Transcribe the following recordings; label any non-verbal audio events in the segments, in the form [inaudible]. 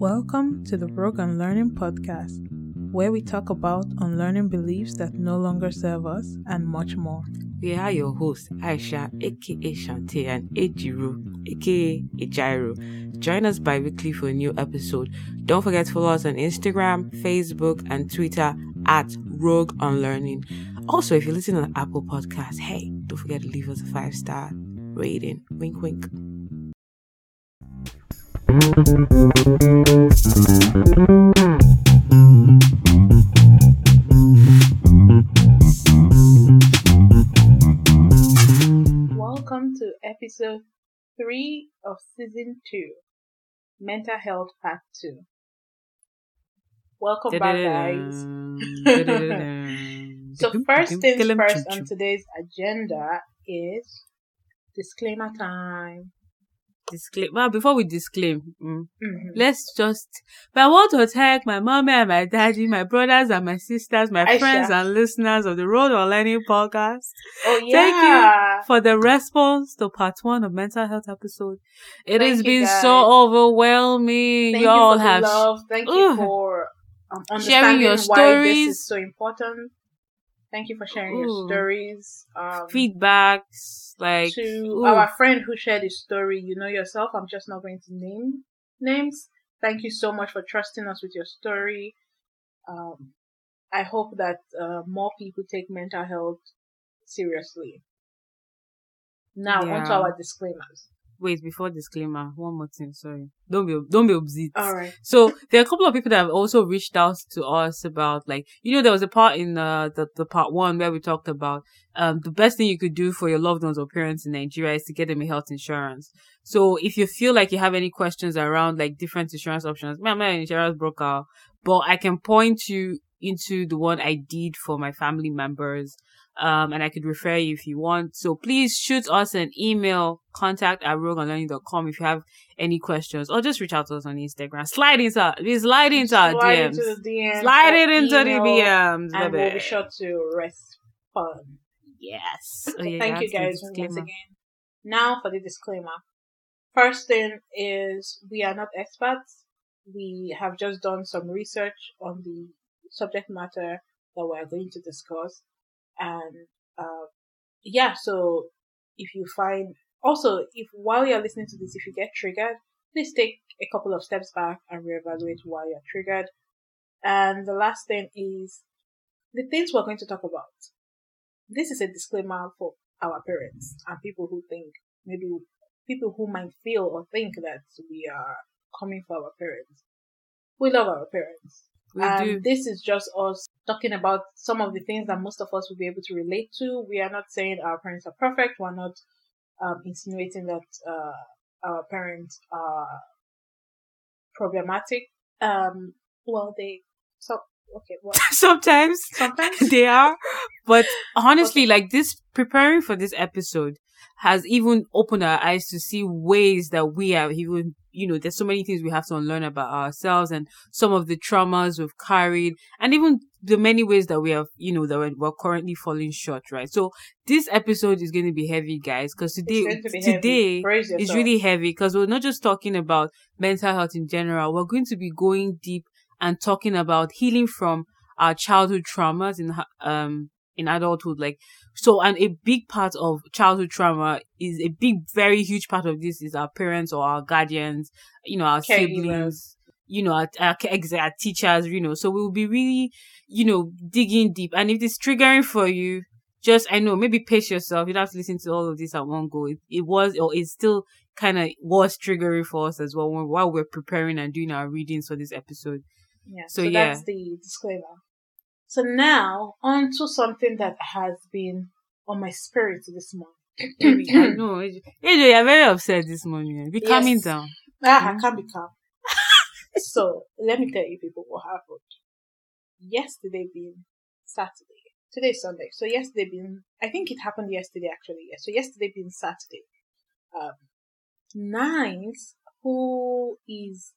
Welcome to the Rogue Unlearning Podcast, where we talk about unlearning beliefs that no longer serve us and much more. We are your hosts, Aisha, aka Shante, and Ejiro, aka Ejiro. Join us bi weekly for a new episode. Don't forget to follow us on Instagram, Facebook, and Twitter at Rogue Unlearning. Also, if you're listening on Apple Podcasts, hey, don't forget to leave us a five star rating. Wink, wink. Welcome to episode 3 of season 2 Mental Health Part 2. Welcome back, guys. [laughs] So, first things first on today's agenda is disclaimer time. Disclaim. Well, before we disclaim, mm, Mhm. let's just. But I want to thank my mommy and my daddy, my brothers and my sisters, my Aisha. friends and listeners of the Rogue Unlearning podcast Oh, yeah! Thank you for the response to part one of mental health episode. It Thank has been guys. so overwhelming. Thank you all have love. Thank you for um, Sharing understanding your why this stories. is so important. Thank you for sharing your stories. Um, feedbacks like to ooh, our friend who shared his story, you know yourself. I'm just not going to name names. Thank you so much for trusting us with your story. Um, I hope that uh, more people take mental health seriously. Now, on to our disclaimers. Wait before disclaimer. One more thing. Sorry, don't be don't be obsessed. All right. So there are a couple of people that have also reached out to us about like you know there was a part in uh, the the part one where we talked about um the best thing you could do for your loved ones or parents in Nigeria is to get them a health insurance. So if you feel like you have any questions around like different insurance options, I'm not an insurance broker, but I can point you into the one I did for my family members. Um, and I could refer you if you want. So please shoot us an email, contact at rogueunlearning.com if you have any questions, or just reach out to us on Instagram. Slide into, slide into our DMs. into the DMs. Slide it into the DMs, And we'll be sure to respond. Yes. Oh, yeah, Thank you guys once again. Now for the disclaimer. First thing is we are not experts. We have just done some research on the subject matter that we are going to discuss. And uh, yeah, so if you find also if while you're listening to this, if you get triggered, please take a couple of steps back and reevaluate why you're triggered. And the last thing is the things we're going to talk about this is a disclaimer for our parents and people who think maybe people who might feel or think that we are coming for our parents. We love our parents. We and do. this is just us talking about some of the things that most of us will be able to relate to. We are not saying our parents are perfect. We're not um, insinuating that uh, our parents are problematic. Um, well, they so okay. Well, [laughs] Sometimes sometimes they are, but honestly, like this, preparing for this episode has even opened our eyes to see ways that we have even, you know, there's so many things we have to unlearn about ourselves and some of the traumas we've carried and even the many ways that we have, you know, that we're, we're currently falling short, right? So this episode is going to be heavy, guys, because today, to be today, is really heavy because we're not just talking about mental health in general. We're going to be going deep and talking about healing from our childhood traumas in um in adulthood. Like so, and a big part of childhood trauma is a big, very huge part of this is our parents or our guardians, you know, our siblings. You know, our, our, our teachers, you know, so we'll be really, you know, digging deep. And if it's triggering for you, just, I know, maybe pace yourself. You don't have to listen to all of this at one go. It, it was, or it still kind of was triggering for us as well when, while we're preparing and doing our readings for this episode. Yeah. So, So, yeah. that's the disclaimer. So now on to something that has been on my spirit this morning. I know. AJ, AJ, you're very upset this morning. Be calming Yes. down. Ah, I Mhm. can't be calm. [laughs] so let me tell you people what happened. Yesterday being Saturday. Today is Sunday. So yesterday being I think it happened yesterday actually, yeah. So yesterday being Saturday. Um 9ice, who is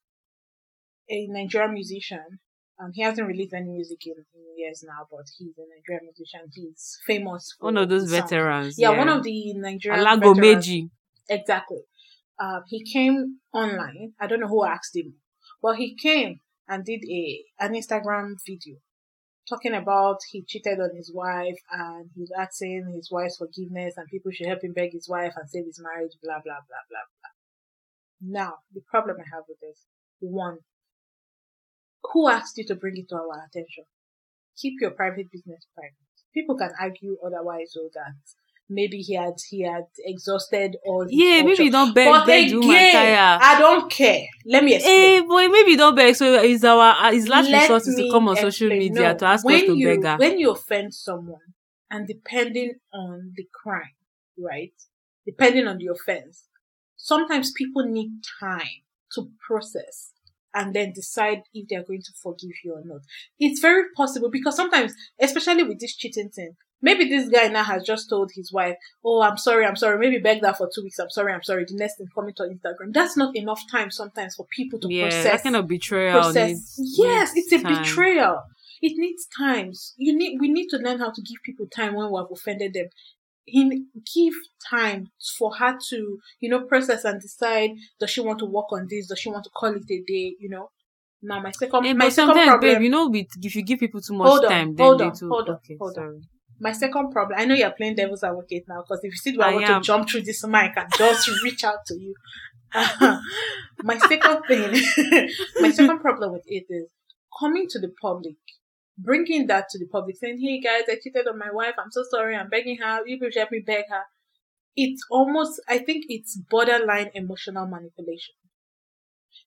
a Nigerian musician, um, he hasn't released any music in, years now, but he's a Nigerian musician. He's famous for One of those veterans. Yeah, one of the Nigerian Alago veterans. Meji. Exactly. Uh, he came online. I don't know who asked him, but he came and did a an Instagram video talking about he cheated on his wife and he's asking his wife's forgiveness and people should help him beg his wife and save his marriage, blah blah blah blah blah. Now, the problem I have with this, one, who asked you to bring it to our attention? Keep your private business private. People can argue otherwise or that maybe he had he had exhausted all his Yeah, maybe you don't beg, But beg woman again, tire. I don't care. Let me explain. Eh, boy, maybe you don't beg. So it's our uh, his last Let resort is to come on social media No, to ask us to you, beg her. When you offend someone, and depending on the crime, right? Depending on the offense, sometimes people need time to process and then decide if they're going to forgive you or not. It's very possible because sometimes, especially with this cheating thing, maybe this guy now has just told his wife, Oh, I'm sorry, I'm sorry. Maybe beg that for two weeks. I'm sorry, I'm sorry. The next thing coming to Instagram. That's not enough time sometimes for people to yeah, process that kind of betrayal process. needs. yes, needs it's a time. betrayal. It needs times. You need we need to learn how to give people time when we have offended them. In give time for her to, you know, process and decide does she want to work on this? Does she want to call it a day? You know. Now my second Eh, my second problem babe, you know, with, if you give people too much Hold on, time, then hold on, too. hold on, okay, hold on. my second problem. I know you're playing devil's advocate now because if you see I, I want am. to jump through this mic and just [laughs] reach out to you. my second thing, [laughs] my second problem with it is coming to the public, bringing that to the public, saying, "Hey guys, I cheated on my wife. I'm so sorry. I'm begging her. You should help me beg her." It's almost, I think, it's borderline emotional manipulation.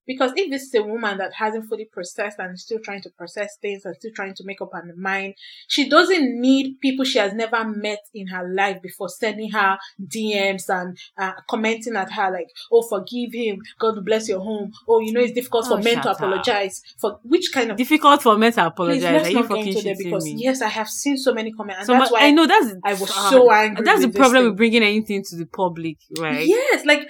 Because if this is a woman that hasn't fully processed and is still trying to process things and still trying to make up her mind, she doesn't need people she has never met in her life before sending her DMs and uh, commenting at her like, "Oh, forgive him. God bless your home. Oh, you know it's difficult Oh, for men to shut up. apologize for which kind of." Difficult for men to apologize. Please, let's Are you not into there because me? yes, I have seen so many comments, and So that's why I know that's I was ah, so angry. That's the problem with bringing anything to the public, right? Yes, like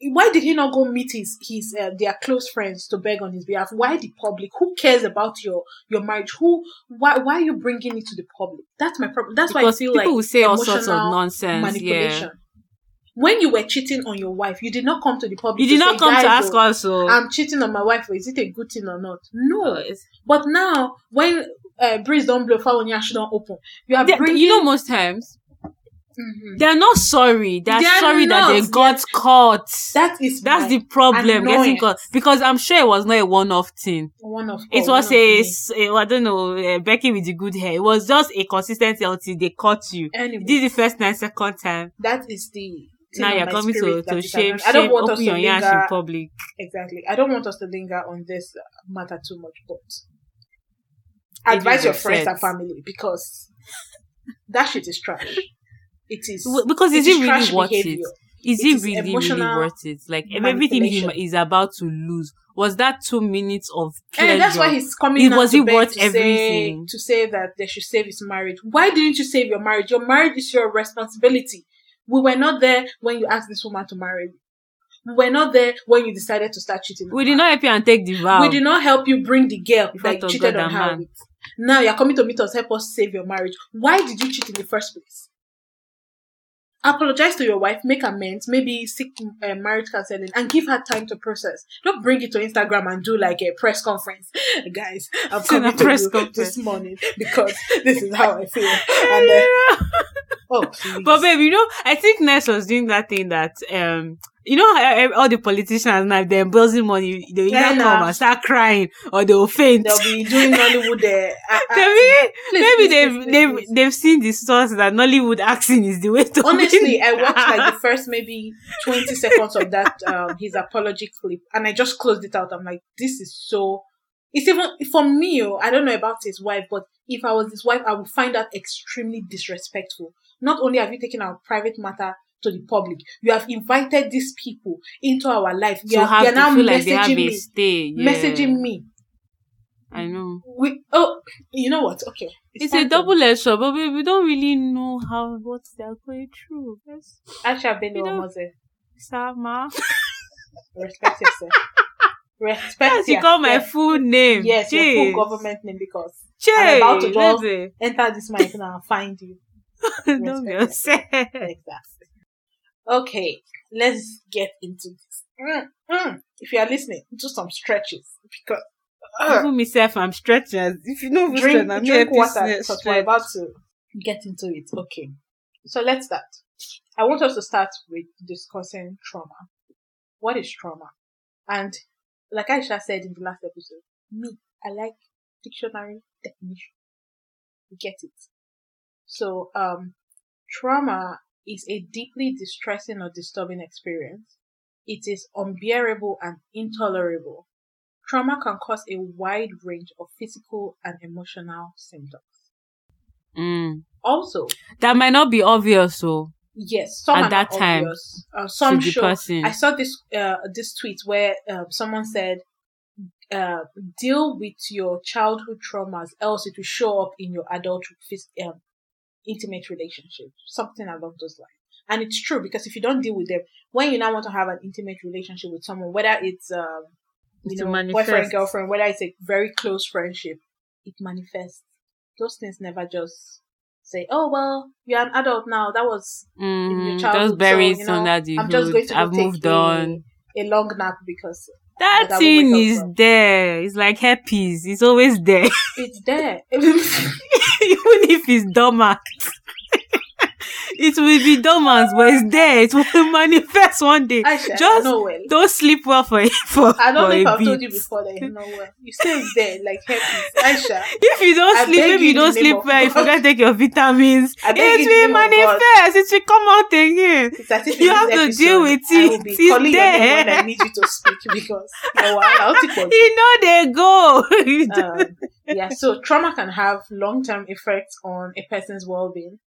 why did he not go meet his his uh, their close friends to beg on his behalf? Why the public? Who cares about your your marriage? Who why why are you bringing it to the public? That's my problem. That's why I feel people like will say all sorts of nonsense. manipulation. Yeah. When you were cheating on your wife, you did not come to the public. You did not say, come to ask oh, us, so I'm cheating on my wife. Is it a good thing or not? No. But now, when uh, breeze don't blow, fire on your don't open. You are bringing. you know, most times Mhm. they're not sorry. They're, They're sorry that they not. got caught. that is That's the problem. Getting caught because I'm sure it was not a one-off thing. one of It was a, a- I don't know, uh, Becky with the good hair. It was just a consistent until they caught you. Anyway, This is the first time, second time. that is the now you're coming to, to shame. I don't shame, want us to yansh in linger public. exactly. I don't want us to linger on this matter too much, but advise your friends and family because that shit is trash. It is Because is it it really trash worth behavior. it? Is It it is really, really worth it? Like everything he is about to lose. Was that two minutes of eh, pleasure? And that's why he's coming It was to it worth to say to say that they should save his marriage. Why didn't you save your marriage? Your marriage is your responsibility. We were not there when you asked this woman to marry you. We were not there when you decided to start cheating. we did not help you and take the vow. We did not help you bring the girl that you cheated God on her with. Now you're coming to meet us, help us save your marriage. Why did you cheat in the first place? Apologize to your wife, make amends, maybe seek uh, marriage counseling, and give her time to process. Don't bring it to Instagram and do like a press conference, [laughs] guys. I'm coming to press you conference. this morning because this is how I feel. [laughs] And uh, oh, please. [laughs] But babe, you know, I think 9ice was doing that thing that um you know eh, all the politicians now they're embezzling money, they will either come and start crying or they will faint. they'll be doing Nollywood. [laughs] Uh, uh, Maybe. Maybe they've please, they've please. they've seen the source that Nollywood acting is the way to honestly i [laughs] watched like the first maybe 20 seconds of that um his apology clip and i just closed it out i'm like this is so it's even for me oh, i don't know about his wife but if i was his wife i would find that extremely disrespectful not only have you taken our private matter to the public you have invited these people into our life you to have, they're now feel like they have messaging a me stay. Yeah. messaging me I know. we oh you know what okay It's time a double edged sword, but we, we don't really know how what they're going through. Yes. You know- Omoze, Sama. respect yourself respect Yes, you call my full name. Yes, your Jeez. full government name because Jeez, I'm about to just- enter this mic now and find you. Don't be upset. Exactly. Okay, let's get into this. mm, mm. if you are listening, do some stretches because Even myself, I'm stretching. If you know, drink, I'm drink water because we're about to get into it. Okay. So let's start. I want us to start with discussing trauma. What is trauma? And like Aisha said in the last episode, me, I like dictionary definition. You get it. So, um, trauma is a deeply distressing or disturbing experience. It is unbearable and intolerable. Trauma can cause a wide range of physical and emotional symptoms. Mm. Also, That might not be obvious, so yes, some At that time. Uh, some show. person. I saw this uh, this tweet where um, someone said, uh, "Deal with your childhood traumas, else it will show up in your adult phys- um, intimate relationship." Something along those lines. And it's true because if you don't deal with them, when you now want to have an intimate relationship with someone, whether it's um, you To know boyfriend girlfriend, whether it's a very close friendship, it manifests. Those things never just say, "Oh well, you're an adult now." That was mm, childhood, just bury so, you know, I'm just going to I've take moved a, on. a long nap because That thing won't wake up is from. there. It's like herpes. It's always there. [laughs] it's there. [laughs] [laughs] Even if it's dormant. It will be dormant, but it's there. It will [laughs] manifest one day. Aisha, Just well. Don't sleep well for it. [laughs] for, I don't for know if I've told you before that you know well. You say it's there, like herpes. Aisha, If you don't I sleep, maybe you you don't sleep well. You forget to take your vitamins. It will the name of God. manifest. It will come out again. if You have to deal with it. be It's name when there. I need you to speak because you're wild. I'll take one. [laughs] You know they go. um, yeah, so trauma can have long-term effects on a person's well-being.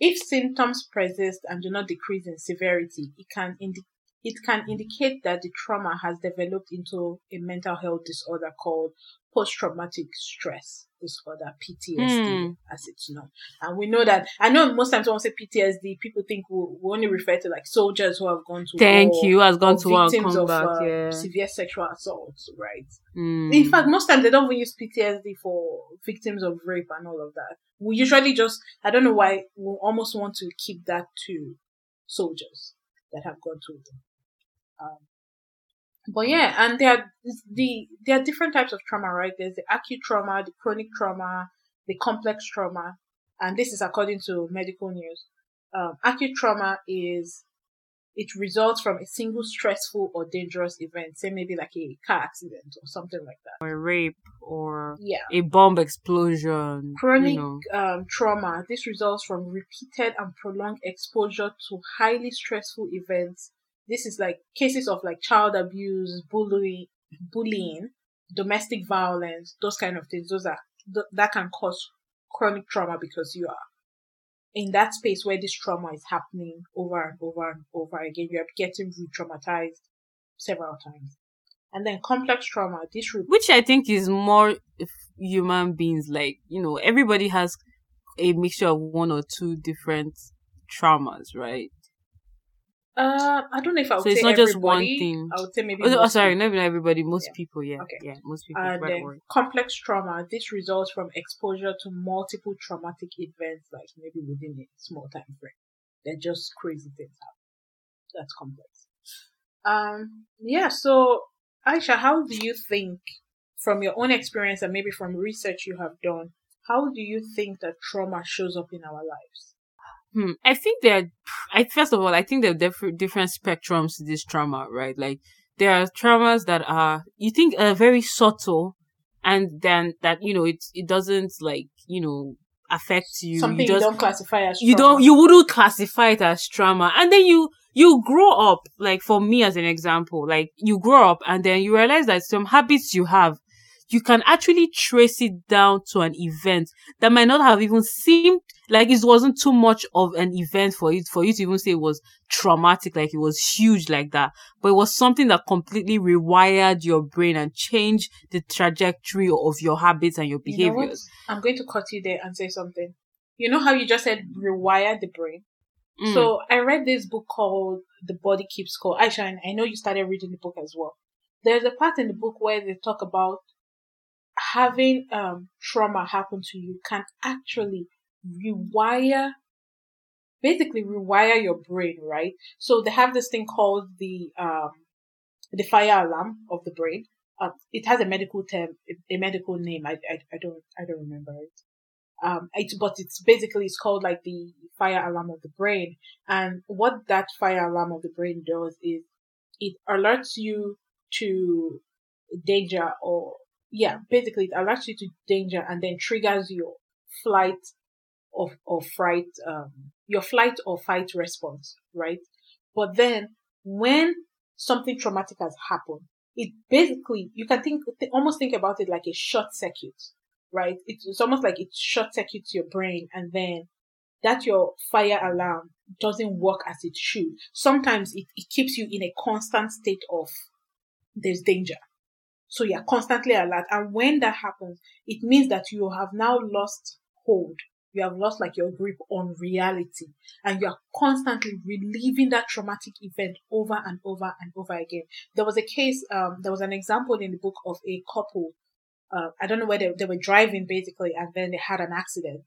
If symptoms persist and do not decrease in severity, it can indi- it can indicate that the trauma has developed into a mental health disorder called post-traumatic stress disorder (PTSD), Hmm. as it's known. And we know that I know most times when we say PTSD, people think we, we only refer to like soldiers who have gone to Thank war you. Has gone to war victims of back. uh, yeah. severe sexual assaults, right? Mm. In fact, most times they don't even use PTSD for victims of rape and all of that. We usually just, I don't know why, we almost want to keep that to soldiers that have gone to um, but yeah, and there are the there are different types of trauma, right? There's the acute trauma, the chronic trauma, the complex trauma, and this is according to medical news. Um, acute trauma is it results from a single stressful or dangerous event, say maybe like a car accident or something like that. or a rape or Yeah. a bomb explosion. Chronic You know. um, trauma. This results from repeated and prolonged exposure to highly stressful events. This is like cases of like child abuse, bullying, bullying, domestic violence, those kind of things. Those are th- that can cause chronic trauma because you are in that space where this trauma is happening over and over and over again. You are getting re-traumatized several times. And then complex trauma. This re- Which I think is more human beings. Like, you know, everybody has a mixture of one or two different traumas, right? Uh, I don't know if I would So it's not just one thing. I would say maybe. Oh, sorry, people. not everybody. Most Yeah. people, yeah. Okay. Yeah, most people. And then complex trauma. This results from exposure to multiple traumatic events, like maybe within a small time frame. They're just crazy things happen. That's complex. Um, yeah. So, Aisha, how do you think, from your own experience and maybe from research you have done, how do you think that trauma shows up in our lives? Hmm. I think there. I first of all, I think there are different different spectrums to this trauma, right? Like there are traumas that are you think are very subtle, and then that you know it it doesn't like you know affect you. Something you you, don't classify as you don't you wouldn't classify it as trauma and then you you grow up like for me as an example like you grow up and then you realize that some habits you have you can actually trace it down to an event that might not have even seemed like it wasn't too much of an event for it for you to even say it was traumatic like it was huge like that but it was something that completely rewired your brain and changed the trajectory of your habits and your You know behaviors I'm going to cut you there and say something. You know how you just said rewire the brain? Mm. So I read this book called The Body Keeps Score. Aisha, I know you started reading the book as well. There's a part in the book where they talk about having um trauma happen to you can actually rewire basically rewire your brain, right? So they have this thing called the um the fire alarm of the brain. Uh, it has a medical term, a medical name. I, I, I don't, I don't remember it. Um, it, but it's basically, it's called like the fire alarm of the brain. And what that fire alarm of the brain does is it alerts you to danger or, yeah, basically it alerts you to danger and then triggers your flight of or fright, um, your flight or fight response, right? But then when something traumatic has happened, it basically, you can think, almost think about it like a short circuit, right? It's, it's almost like it short circuits your brain and then that your fire alarm doesn't work as it should. Sometimes it, it keeps you in a constant state of there's danger. So you're constantly alert. And when that happens, it means that you have now lost hold you have lost like your grip on reality and you are constantly reliving that traumatic event over and over and over again. There was a case, um, there was an example in the book of a couple. Uh, I don't know where they, they were driving basically and then they had an accident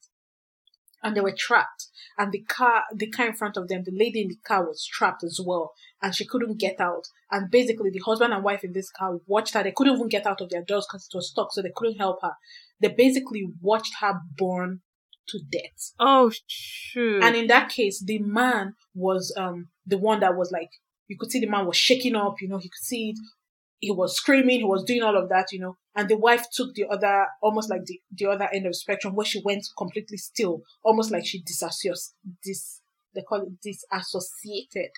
and they were trapped and the car the car in front of them the lady in the car was trapped as well and she couldn't get out and basically the husband and wife in this car watched her they couldn't even get out of their doors because it was stuck so they couldn't help her they basically watched her burn to death. Oh, shoot. And in that case, the man was um the one that was like, you could see the man was shaking up, you know, he could see it. He was screaming, he was doing all of that, you know. And the wife took the other, almost like the, the other end of the spectrum where she went completely still, almost like she disassociated, dis, they call it disassociated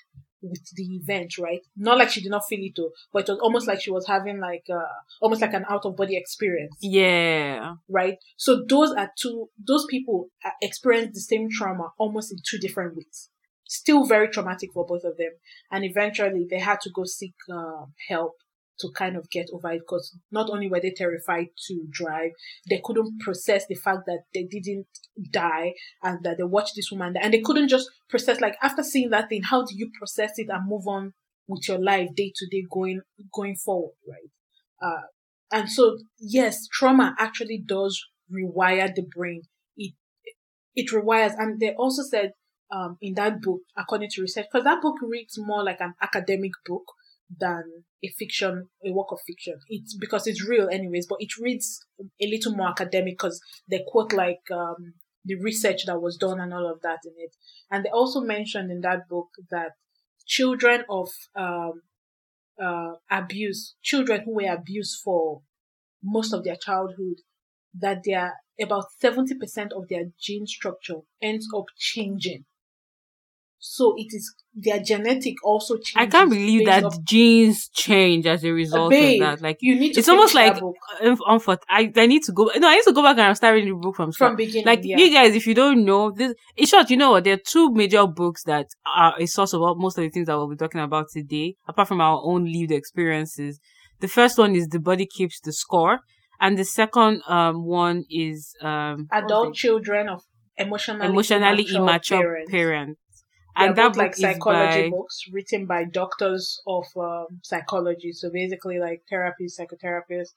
with the event, right? Not like she did not feel it though, but it was almost like she was having like uh almost like an out of body experience. Yeah. Right. So those are two those people experience the same trauma almost in two different ways. Still very traumatic for both of them, and eventually they had to go seek uh, help to kind of get over it because not only were they terrified to drive, they couldn't process the fact that they didn't die and that they watched this woman die. And they couldn't just process, like, after seeing that thing, how do you process it and move on with your life day to day going, going forward, right? Uh, and so, yes, trauma actually does rewire the brain. It, it rewires. And they also said, um, in that book, according to research, because that book reads more like an academic book than a fiction, a work of fiction. It's because it's real anyways, but it reads a little more academic because they quote like um, the research that was done and all of that in it. And they also mentioned in that book that children of um, uh, abuse, children who were abused for most of their childhood, that they are about 70% of their gene structure ends up changing so it is their genetic also changes. I can't believe that of, genes change as a result babe, of that. Like you need to it's almost like unfor- I I need to go. No, I need to go back and start reading the book from from beginning. Like yeah. you guys, if you don't know this, in short, you know what? There are two major books that are a source of most of the things that we'll be talking about today, apart from our own lived experiences. The first one is The Body Keeps the Score, and the second um one is um Adult Children of Emotionally, emotionally immature, immature parents. parents and that like psychology by... books written by doctors of um, psychology. So basically, like therapists, psychotherapists.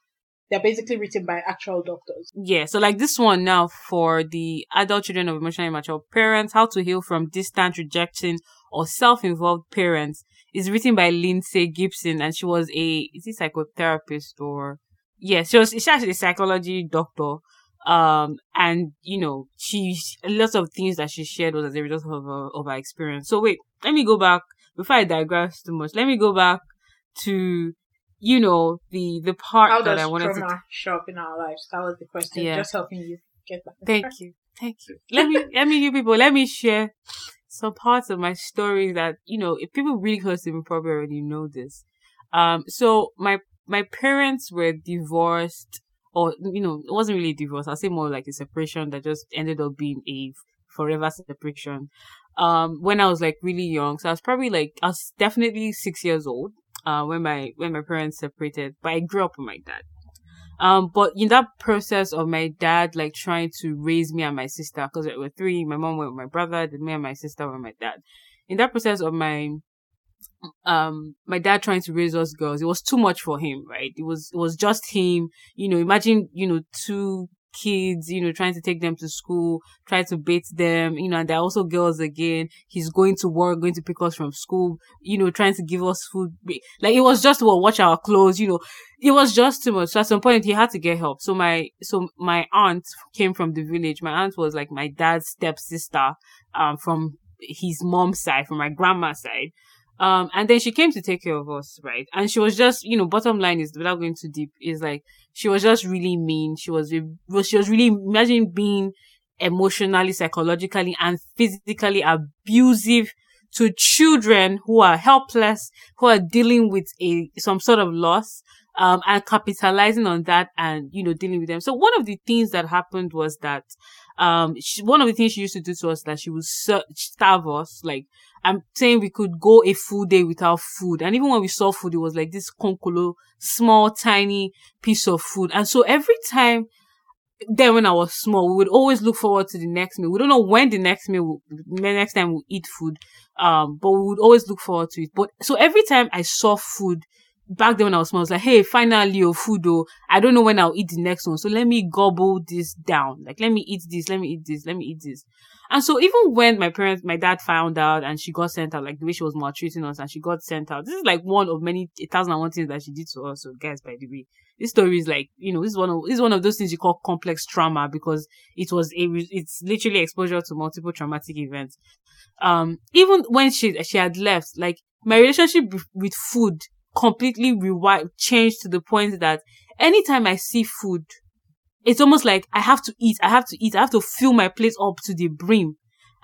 They're basically written by actual doctors. Yeah. So like this one now for the adult children of emotionally immature parents, how to heal from distant rejecting or self-involved parents is written by Lindsay Gibson, and she was a is he psychotherapist or yes, yeah, she was she's actually a psychology doctor um, and you know, she, a lot of things that she shared was as a result of her, of her experience. So wait, let me go back before I digress too much. Let me go back to, you know, the, the part How that I wanted to. How show up in our lives? That was the question. Yeah. Just helping you get back. Thank you. Thank you. Let me, let me, you people, let me share some parts of my story that, you know, if people really close to me probably already know this. Um, so my, my parents were divorced or you know, it wasn't really a divorce. I'll say more like a separation that just ended up being a forever separation. Um, when I was like really young, so I was probably like I was definitely six years old. Uh, when my when my parents separated, but I grew up with my dad. Um, but in that process of my dad like trying to raise me and my sister, because we were three, my mom went with my brother, then me and my sister were my dad. In that process of my um my dad trying to raise us girls it was too much for him right it was it was just him you know imagine you know two kids, you know, trying to take them to school, try to bait them, you know, and they're also girls again. He's going to work, going to pick us from school, you know, trying to give us food. Like it was just well, watch our clothes, you know, it was just too much. So at some point he had to get help. So my, so my aunt came from the village. My aunt was like my dad's stepsister, um, from his mom's side, from my grandma's side. Um, and then she came to take care of us, right? And she was just, you know, bottom line is without going too deep, is like she was just really mean. She was, she was really imagine being emotionally, psychologically, and physically abusive to children who are helpless, who are dealing with a some sort of loss, um, and capitalizing on that and you know dealing with them. So one of the things that happened was that um she, one of the things she used to do to us that she would starve us like I'm saying we could go a full day without food. And even when we saw food, it was like this konkolo, small, tiny piece of food. And so every time then when I was small, we would always look forward to the next meal. We don't know when the next meal, the next time we'll eat food. Um, but we would always look forward to it. But so every time I saw food, back then when I was small, I was like, hey, finally, your food, though. I don't know when I'll eat the next one. So let me gobble this down. Like, let me eat this, let me eat this, let me eat this. And so even when my parents, my dad found out and she got sent out, like the way she was maltreating us and she got sent out, this is like one of many, a thousand and one things that she did to us. So guys, by the way, this story is like, you know, this is one of, this is one of those things you call complex trauma because it was a, it's literally exposure to multiple traumatic events. Um, even when she, she had left, like my relationship with food completely rewired, changed to the point that anytime I see food, it's almost like I have to eat, I have to eat, I have to fill my plate up to the brim.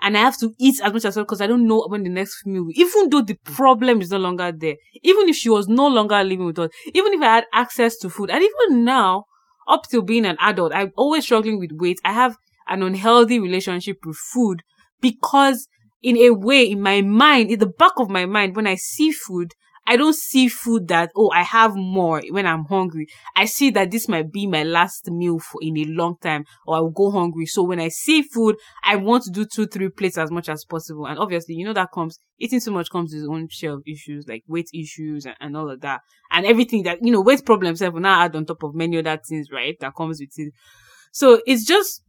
And I have to eat as much as well because I don't know when the next meal will. Even though the problem is no longer there, even if she was no longer living with us, even if I had access to food, and even now, up till being an adult, I'm always struggling with weight. I have an unhealthy relationship with food because in a way, in my mind, in the back of my mind, when I see food, I don't see food that, oh, I have more when I'm hungry. I see that this might be my last meal for in a long time or I will go hungry. So when I see food, I want to do two, three plates as much as possible. And obviously, you know, that comes, eating too much comes with its own share of issues like weight issues and, and all of that. And everything that, you know, weight problems have now add on top of many other things, right? That comes with it. So it's just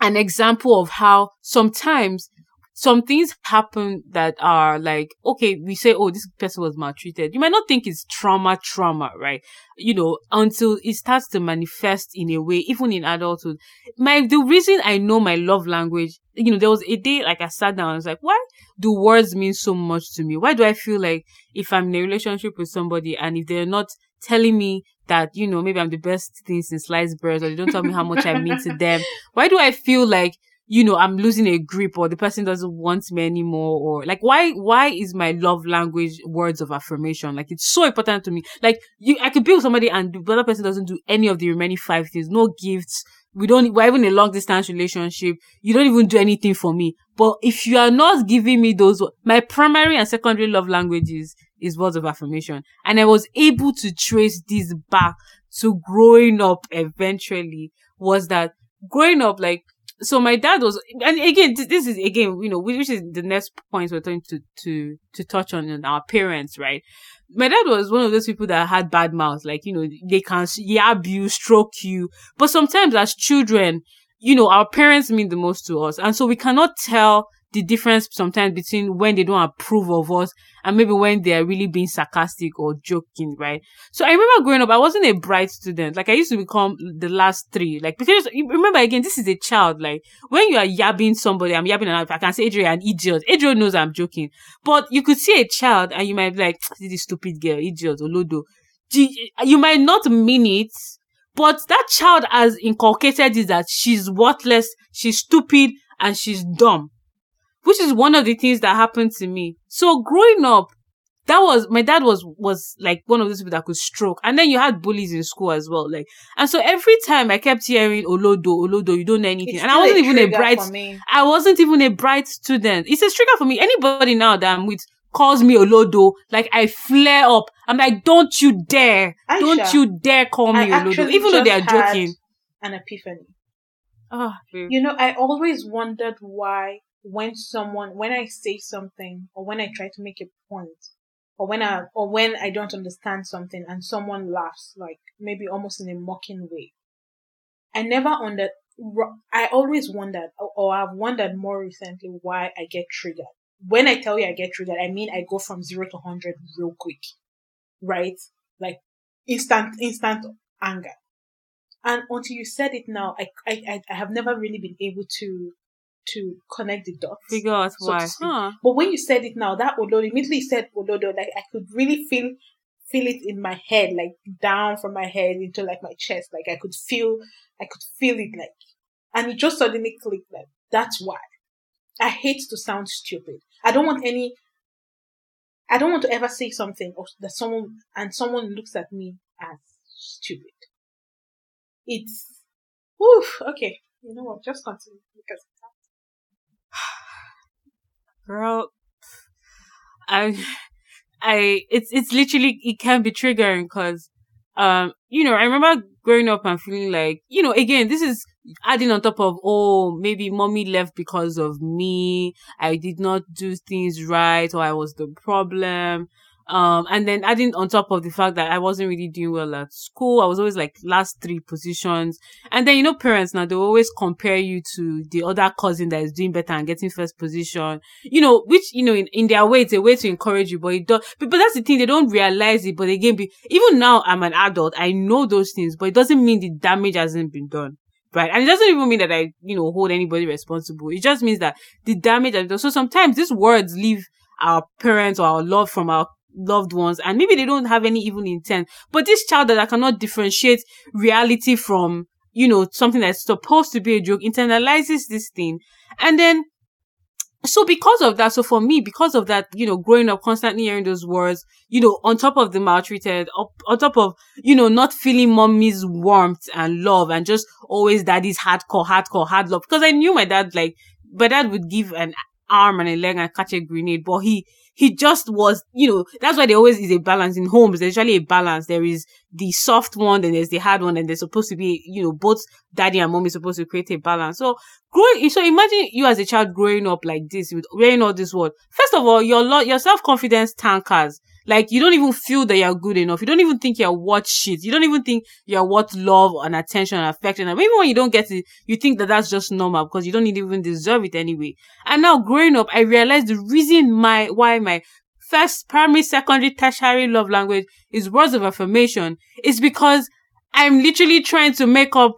an example of how sometimes some things happen that are like, okay, we say, oh, this person was maltreated. You might not think it's trauma, trauma, right? You know, until it starts to manifest in a way, even in adulthood. My, the reason I know my love language, you know, there was a day like I sat down, I was like, why do words mean so much to me? Why do I feel like if I'm in a relationship with somebody and if they're not telling me that, you know, maybe I'm the best thing since sliced bread or they don't tell me how much I mean to them, [laughs] why do I feel like you know, I'm losing a grip or the person doesn't want me anymore or like why why is my love language words of affirmation? Like it's so important to me. Like you I could be with somebody and the other person doesn't do any of the remaining five things, no gifts. We don't we're even a long distance relationship. You don't even do anything for me. But if you are not giving me those my primary and secondary love languages is words of affirmation. And I was able to trace this back to growing up eventually was that growing up like so my dad was, and again, this is again, you know, which is the next point we're going to to to touch on in our parents, right? My dad was one of those people that had bad mouths, like you know, they can yab you, stroke you, but sometimes as children, you know, our parents mean the most to us, and so we cannot tell the difference sometimes between when they don't approve of us and maybe when they are really being sarcastic or joking, right? So I remember growing up, I wasn't a bright student. Like I used to become the last three. Like because remember again, this is a child. Like when you are yabbing somebody, I'm yabbing and I can say Adrian, an idiot. Adrian knows I'm joking. But you could see a child and you might be like, this stupid girl, idiot, Olodo. You might not mean it, but that child has inculcated is that she's worthless, she's stupid, and she's dumb which is one of the things that happened to me. So growing up, that was my dad was was like one of those people that could stroke, and then you had bullies in school as well. Like, and so every time I kept hearing Olodo, Olodo, you don't know anything, and I wasn't even a bright. I wasn't even a bright student. It's a trigger for me. Anybody now that I'm with calls me Olodo, like I flare up. I'm like, don't you dare, don't you dare call me I Olodo, even though they are joking. An epiphany. Oh. You know, I always wondered why when someone, when I say something or when I try to make a point or when I, or when I don't understand something and someone laughs, like maybe almost in a mocking way. I never under, I always wondered, or I've wondered more recently why I get triggered. When I tell you I get triggered, I mean I go from zero to hundred real quick, right? Like instant, instant anger. And until you said it now, I, I, I have never really been able to to connect the dots. Figure out so why. Huh. But when you said it now, that Olodo immediately said Olodo, like I could really feel feel it in my head, like down from my head into like my chest. Like I could feel I could feel it like and it just suddenly clicked like that's why. I hate to sound stupid. I don't want any I don't want to ever say something or that someone and someone looks at me as stupid. It's oof, okay. You know what? Just continue because girl, I, I, it's, it's literally, it can be triggering because, um, you know, I remember growing up and feeling like, you know, again, this is adding on top of, oh, maybe mommy left because of me. I did not do things right or I was the problem. Um, and then adding on top of the fact that I wasn't really doing well at school, I was always like last three positions. And then, you know, parents now, they always compare you to the other cousin that is doing better and getting first position, you know, which, you know, in, in their way, it's a way to encourage you, but it does, but, but that's the thing, they don't realize it. But again, be, even now I'm an adult, I know those things, but it doesn't mean the damage hasn't been done right? And it doesn't even mean that I, you know, hold anybody responsible. It just means that the damage. So sometimes these words leave our parents or our love from our loved ones and maybe they don't have any evil intent. But this child that I cannot differentiate reality from, you know, something that's supposed to be a joke internalizes this thing. And then, so because of that, so for me, because of that, you know, growing up constantly hearing those words, you know, on top of the maltreated, up, on top of, you know, not feeling mommy's warmth and love and just always daddy's hardcore, hardcore, hard love. Because I knew my dad, like, my dad would give an arm and a leg and catch a grenade, but he, he just was, you know, that's why there always is a balance in homes. There's usually a balance. There is the soft one, then there's the hard one, and there's supposed to be, you know, both daddy and mommy supposed to create a balance. So growing, so imagine you as a child growing up like this with wearing all this word. First of all, your lo- your self confidence tankers. Like you don't even feel that you're good enough. You don't even think you're worth shit. You don't even think you're worth love and attention and affection. And even when you don't get it, you think that that's just normal because you don't even deserve it anyway. And now growing up, I realized the reason my why my first primary, secondary, tertiary love language is words of affirmation is because I'm literally trying to make up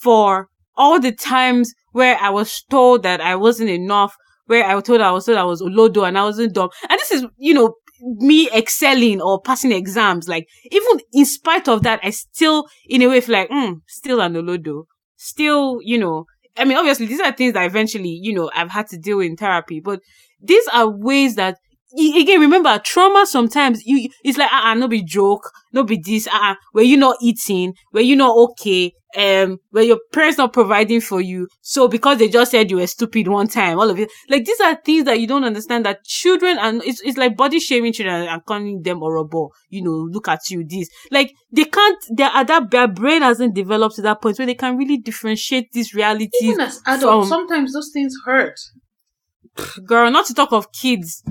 for all the times where I was told that I wasn't enough, where I was told I was told I was Olodo and I wasn't dumb. And this is, you know, me excelling or passing exams, like even in spite of that, I still, in a way, feel like, mm, still an Olodo. Still, you know, I mean, obviously these are things that eventually, you know, I've had to deal with in therapy, but these are ways that again, remember trauma sometimes you it's like ah uh, uh, no be joke, no be this, ah uh, uh, where you not eating, where you not okay, um, where your parents not providing for you. So because they just said you were stupid one time, all of it. Like these are things that you don't understand that children and it's it's like body shaming children and calling them horrible. You know, look at you, this. Like they can't their that their brain hasn't developed to that point where they can really differentiate these realities. Even as adults, from, sometimes those things hurt. Girl, not to talk of kids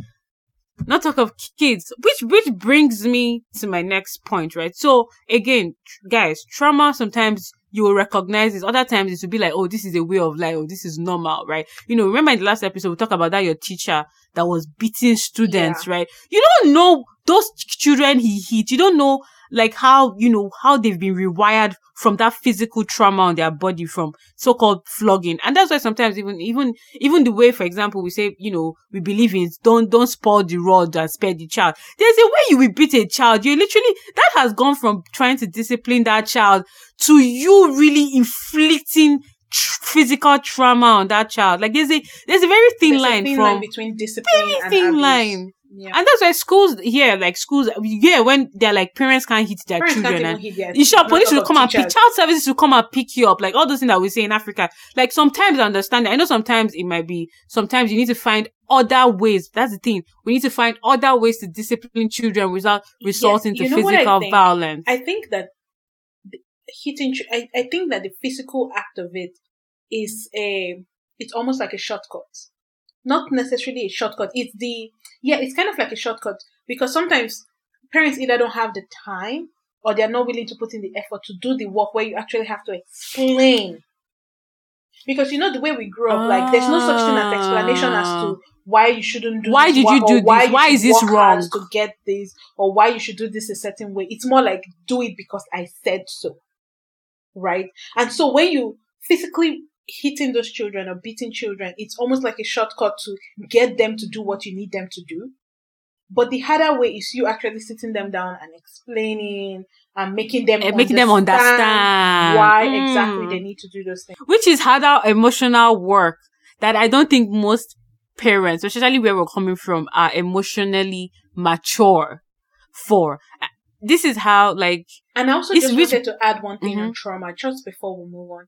not talk of kids, which which brings me to my next point, right? So again, guys, trauma sometimes you will recognize this. Other times it will be like, oh, this is a way of life, oh this is normal, right? You know, remember in the last episode we talked about that your teacher that was beating students, yeah. right? You don't know those children he hit. You don't know like how, you know, how they've been rewired from that physical trauma on their body from so-called flogging. And that's why sometimes even, even, even the way, for example, we say, you know, we believe in don't, don't spoil the rod and spare the child. There's a way you will beat a child. You literally, that has gone from trying to discipline that child to you really inflicting physical trauma on that child. Like there's a there's a very thin there's line thin from line between discipline very and thin abuse. line. Yeah. And that's why schools here, like schools, yeah, when they're like parents can't hit their parents children, and you sure police will come and pick, child services will come and pick you up, like all those things that we say in Africa. Like sometimes I understand. I know sometimes it might be. Sometimes you need to find other ways. That's the thing. We need to find other ways to discipline children without resorting to physical I violence. I think that hitting. I, I think that the physical act of it is a. It's almost like a shortcut not necessarily a shortcut. It's the yeah, it's kind of like a shortcut because sometimes parents either don't have the time or they're not willing to put in the effort to do the work where you actually have to explain. Because you know the way we grew up, like there's no such thing as explanation as to ah. why you shouldn't do Why did you do why this? you Why is this wrong? to get this or why you should do this a certain way. It's more like do it because I said so. Right? And so when you physically hitting those children or beating children, it's almost like a shortcut to get them to do what you need them to do. But the harder way is you actually sitting them down and explaining and making them And making them understand. why Mm. exactly they need to do those things. which is harder emotional work that I don't think most parents, especially where we're coming from, are emotionally mature for. This is how, like, And I also just wanted to add one thing Mhm. on trauma just before we move on.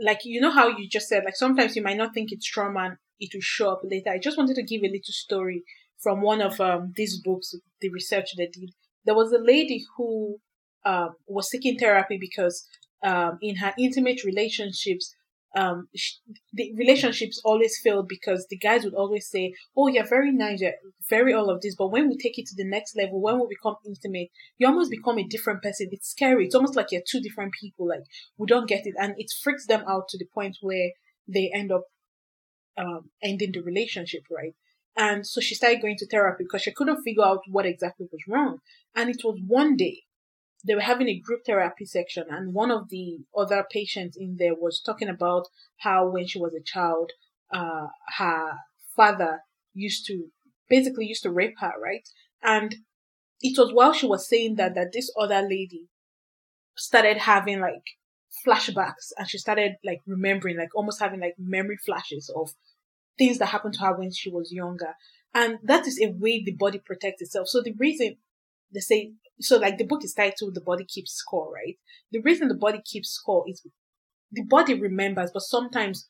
Like, you know how you just said, like, sometimes you might not think it's trauma and it will show up later. I just wanted to give a little story from one of um, these books, the research they did. There was a lady who um, was seeking therapy because um, in her intimate relationships, um, sh- the relationships always failed because the guys would always say, "Oh, you're very nice, you're very all of this," but when we take it to the next level, when we become intimate, you almost become a different person. It's scary. It's almost like you're two different people. Like we don't get it, and it freaks them out to the point where they end up um, ending the relationship, right? And so she started going to therapy because she couldn't figure out what exactly was wrong. And it was one day they were having a group therapy section, and one of the other patients in there was talking about how when she was a child, uh, her father used to basically used to rape her, right? And it was while she was saying that that this other lady started having like flashbacks and she started like remembering, like almost having like memory flashes of things that happened to her when she was younger. And that is a way the body protects itself. So the reason they say, so like the book is titled The Body Keeps Score, right? The reason the body keeps score is the body remembers, but sometimes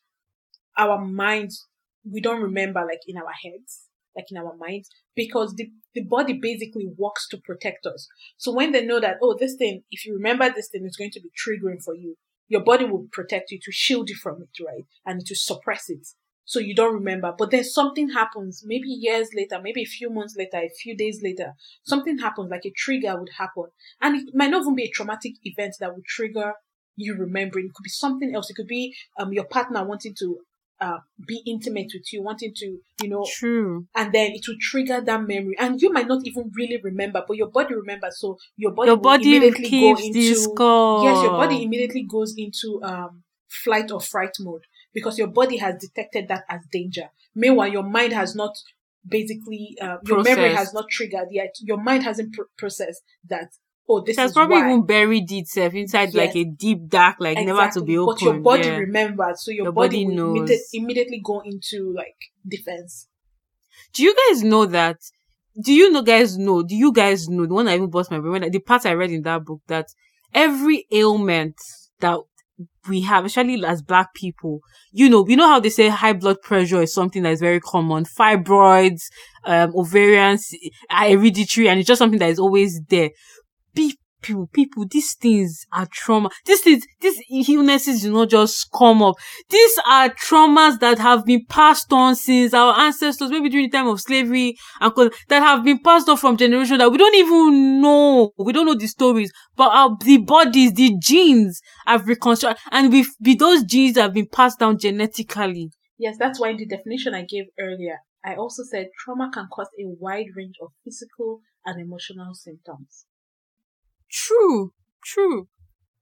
our minds, we don't remember like in our heads, like in our minds, because the, the body basically works to protect us. So when they know that, oh, this thing, if you remember this thing, it's going to be triggering for you, your body will protect you to shield you from it, right? And to suppress it. So you don't remember. But then something happens, maybe years later, maybe a few months later, a few days later, something happens, like a trigger would happen. And it might not even be a traumatic event that would trigger you remembering. It could be something else. It could be um your partner wanting to uh, be intimate with you, wanting to, you know, true. and then it will trigger that memory. And you might not even really remember, but your body remembers. So your body, Your body immediately go into yes, your body immediately goes into um flight or fright mode because your body has detected that as danger. Meanwhile, your mind has not basically uh, your memory has not triggered yet. Your mind hasn't pr- processed that. Oh, this It has is probably why. even buried itself inside like a deep dark, like never to be opened. But your body yeah. remembers, so your, Your body, body knows. immedi- immediately go into like defense. Do you guys know that? Do you know guys know? Do you guys know the one I even bust my brain? The part I read in that book that every ailment that we have, especially as black people, you know, you know how they say high blood pressure is something that is very common. Fibroids, um, ovarian, s- are hereditary, and it's just something that is always there. People, people, these things are trauma. These things, these illnesses do not just come up. These are traumas that have been passed on since our ancestors, maybe during the time of slavery, and that have been passed on from generation that we don't even know. We don't know the stories, but our the bodies, the genes have reconstructed, and with, with those genes have been passed down genetically. Yes, that's why in the definition I gave earlier, I also said trauma can cause a wide range of physical and emotional symptoms. True, true,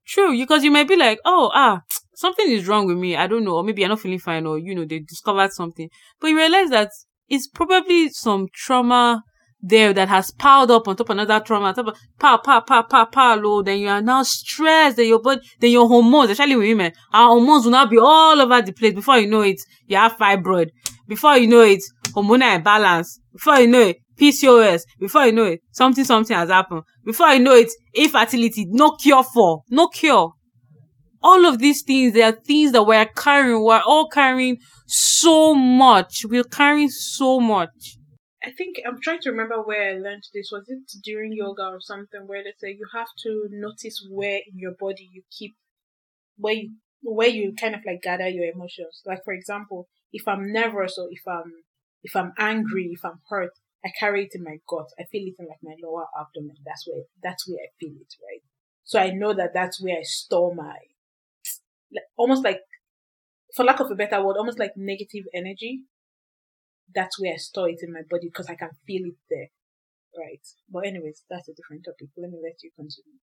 true. Because you might be like, oh, ah, something is wrong with me. I don't know. Or maybe you're not feeling fine or, you know, they discovered something. But you realize that it's probably some trauma there that has piled up on top of another trauma, top of pa, pa, pa, low. Then you are now stressed. Then your body, then your hormones, especially with women, our hormones will now be all over the place. Before you know it, you have fibroid. Before you know it, hormonal imbalance. Before you know it, PCOS. Before you know it, something, something has happened. Before you know it, infertility, no cure for, no cure. All of these things, they are things that we're carrying. We're all carrying so much. We're carrying so much. I think I'm trying to remember where I learned this. Was it during yoga or something where they say you have to notice where in your body you keep where you where you kind of like gather your emotions. Like for example, if I'm nervous or if I'm if I'm angry, if I'm hurt, I carry it in my gut. I feel it in like my lower abdomen. That's where that's where I feel it, right? So I know that that's where I store my, like, almost like, for lack of a better word, almost like negative energy. That's where I store it in my body because I can feel it there. Right. But anyways, that's a different topic. Let me let you continue.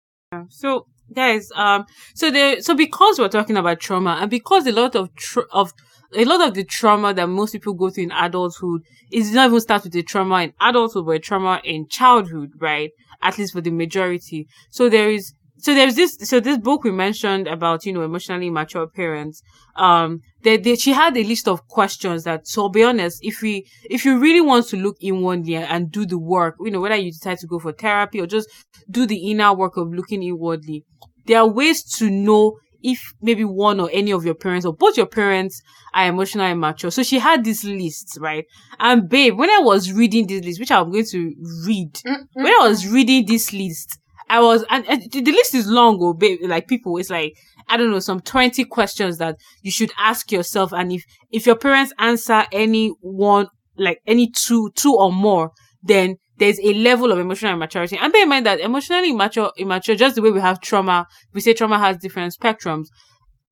So, guys, um, so the so because we're talking about trauma, and because a lot of of a lot of the trauma that most people go through in adulthood is not even start with the trauma in adulthood, but trauma in childhood, right? At least for the majority. So there is so there's this so this book we mentioned about you know emotionally mature parents um they, they, she had a list of questions that so I'll be honest if we if you really want to look inwardly and do the work you know whether you decide to go for therapy or just do the inner work of looking inwardly there are ways to know if maybe one or any of your parents or both your parents are emotionally mature. So she had this list, right? And babe, when I was reading this list, which I'm going to read, when I was reading this list, I was, and, and the list is long, oh, babe, like people, it's like, I don't know, some 20 questions that you should ask yourself. And if, if your parents answer any one, like any two, two or more, then there's a level of emotional immaturity. And bear in mind that emotionally immature, immature, just the way we have trauma, we say trauma has different spectrums.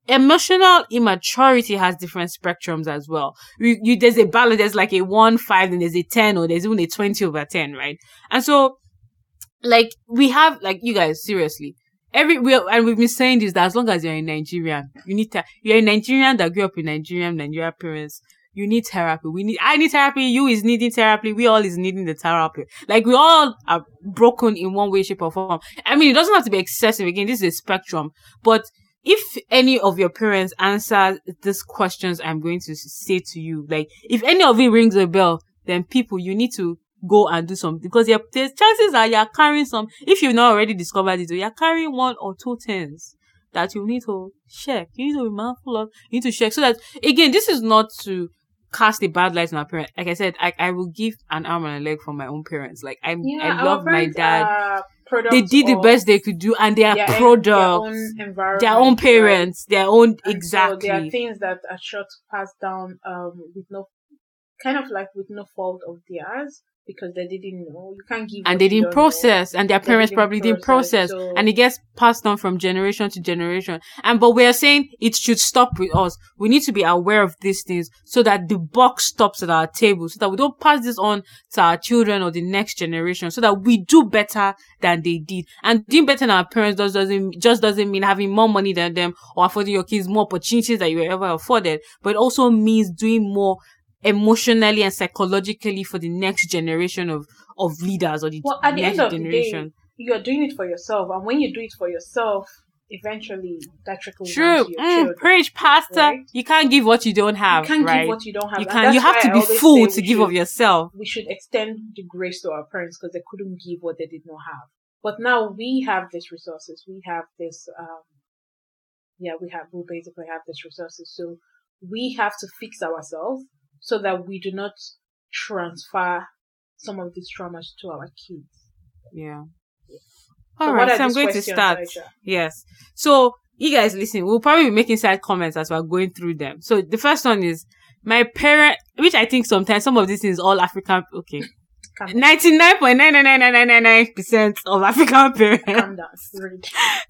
Emotional immaturity has different spectrums as well. You, you, there's a balance, there's like a one, five, and there's a 10, or there's even a 20 over 10, right? And so, like we have like you guys seriously every we and we've been saying this that as long as you're in Nigerian, you need to you're a Nigerian that grew up in Nigerian Nigerian parents. You need therapy. We need. I need therapy. You is needing therapy. We all is needing the therapy. Like we all are broken in one way, shape, or form. I mean, it doesn't have to be excessive. Again, this is a spectrum. But if any of your parents answer these questions, I'm going to say to you, like if any of it rings a bell, then people, you need to go and do something because the chances are you're carrying some, if you've not already discovered it, you're carrying one or two things that you need to check. You need to be mindful of, you need to check so that, again, this is not to cast a bad light on our parents. Like I said, I, I will give an arm and a leg for my own parents. Like I, yeah, I love my dad. They did the best they could do, and they are products, their own, their own parents, their own and exactly. So there are things that are sure to pass down um, with no, kind of like with no fault of theirs because they didn't know. You can't give and they didn't process, know. and their they parents didn't probably process, didn't process, so... and it gets passed on from generation to generation. And but we are saying it should stop with us. We need to be aware of these things so that the buck stops at our table, so that we don't pass this on to our children or the next generation, so that we do better than they did. And doing better than our parents does doesn't just doesn't mean having more money than them or affording your kids more opportunities that you ever afforded, but it also means doing more emotionally and psychologically for the next generation of of leaders or the well, at the next end of generation. The day, you're doing it for yourself, and when you do it for yourself, eventually that trickles True. Mm, preach, pastor. Right? You can't give what you don't have. You can't right? give what you don't have. You can. You have to be full to give should, of yourself. We should extend the grace to our parents because they couldn't give what they did not have. But now we have these resources. We have this. Um, yeah, we have. We basically have these resources. So we have to fix ourselves so that we do not transfer some of these traumas to our kids. Yeah. All so right, so I'm going to start. Aisha? Yes. So you guys listen, we'll probably be making side comments as we're going through them. So the first one is my parent, which I think sometimes some of this is all African. Okay. Ninety nine point nine nine nine nine nine nine nine percent of African [laughs] parents [laughs]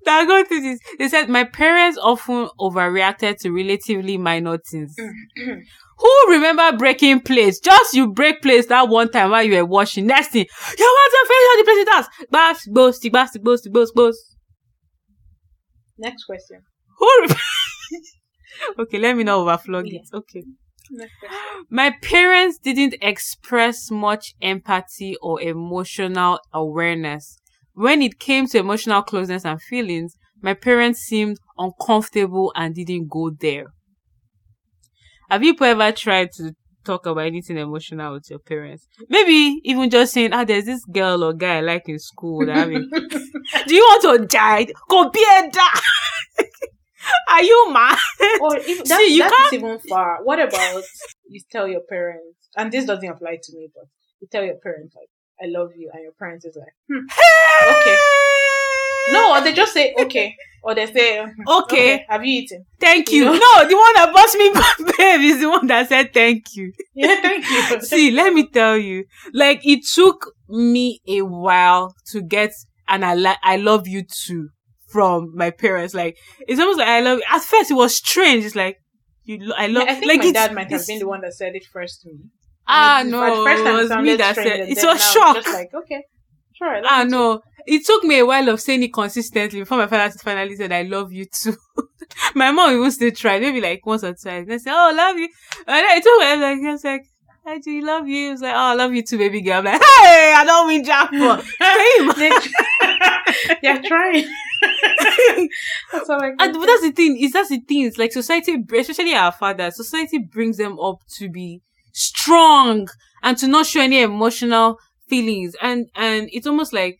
that go through this. They said my parents often overreacted to relatively minor things. [clears throat] Who remember breaking plates? Just you break plates that one time while you were washing. Next thing, you want to finish all the plates that's Bas, boss, bas, boss, boss, boss. Next question. Who? Re- [laughs] okay, let me not overflow yeah. it. Okay. [gasps] My parents didn't express much empathy or emotional awareness. When it came to emotional closeness and feelings, my parents seemed uncomfortable and didn't go there. Have you ever tried to talk about anything emotional with your parents? Maybe even just saying, ah, there's this girl or guy I like in school. That I mean, [laughs] do you want to die? Go be a Are you mad? Or if that, See, you can't... even far. What about you tell your parents, and this doesn't apply to me, but you tell your parents like, "I love you," and your parents is like, hmm, "Okay." No, or they just say okay, or they say [laughs] okay. okay have you eaten? Thank you. you know? No, the one that bought me [laughs] babe is the one that said thank you. Yeah, thank you. [laughs] See, let me tell you, like it took me a while to get and I like I love you too from my parents. Like it's almost like I love. You. At first, it was strange. It's like you. lo- I love. I think like my dad might have been the one that said it first to me. Ah no, it was me that said it was shock. Just like okay, let Ah no, it took me a while of saying it consistently before my father finally said, "I love you too." [laughs] my mom even still tried, maybe like once or twice. They said, "Oh, I love you," and took me I'm like, I was like, "I do love you." It was like, "Oh, I love you too, baby girl." I'm like, "Hey, I don't mean jackpot." [laughs] They- [laughs] They're trying. That's all I And but that's the thing. Is that's the thing. It's like society, especially our fathers, society brings them up to be strong and to not show any emotional feelings. And and it's almost like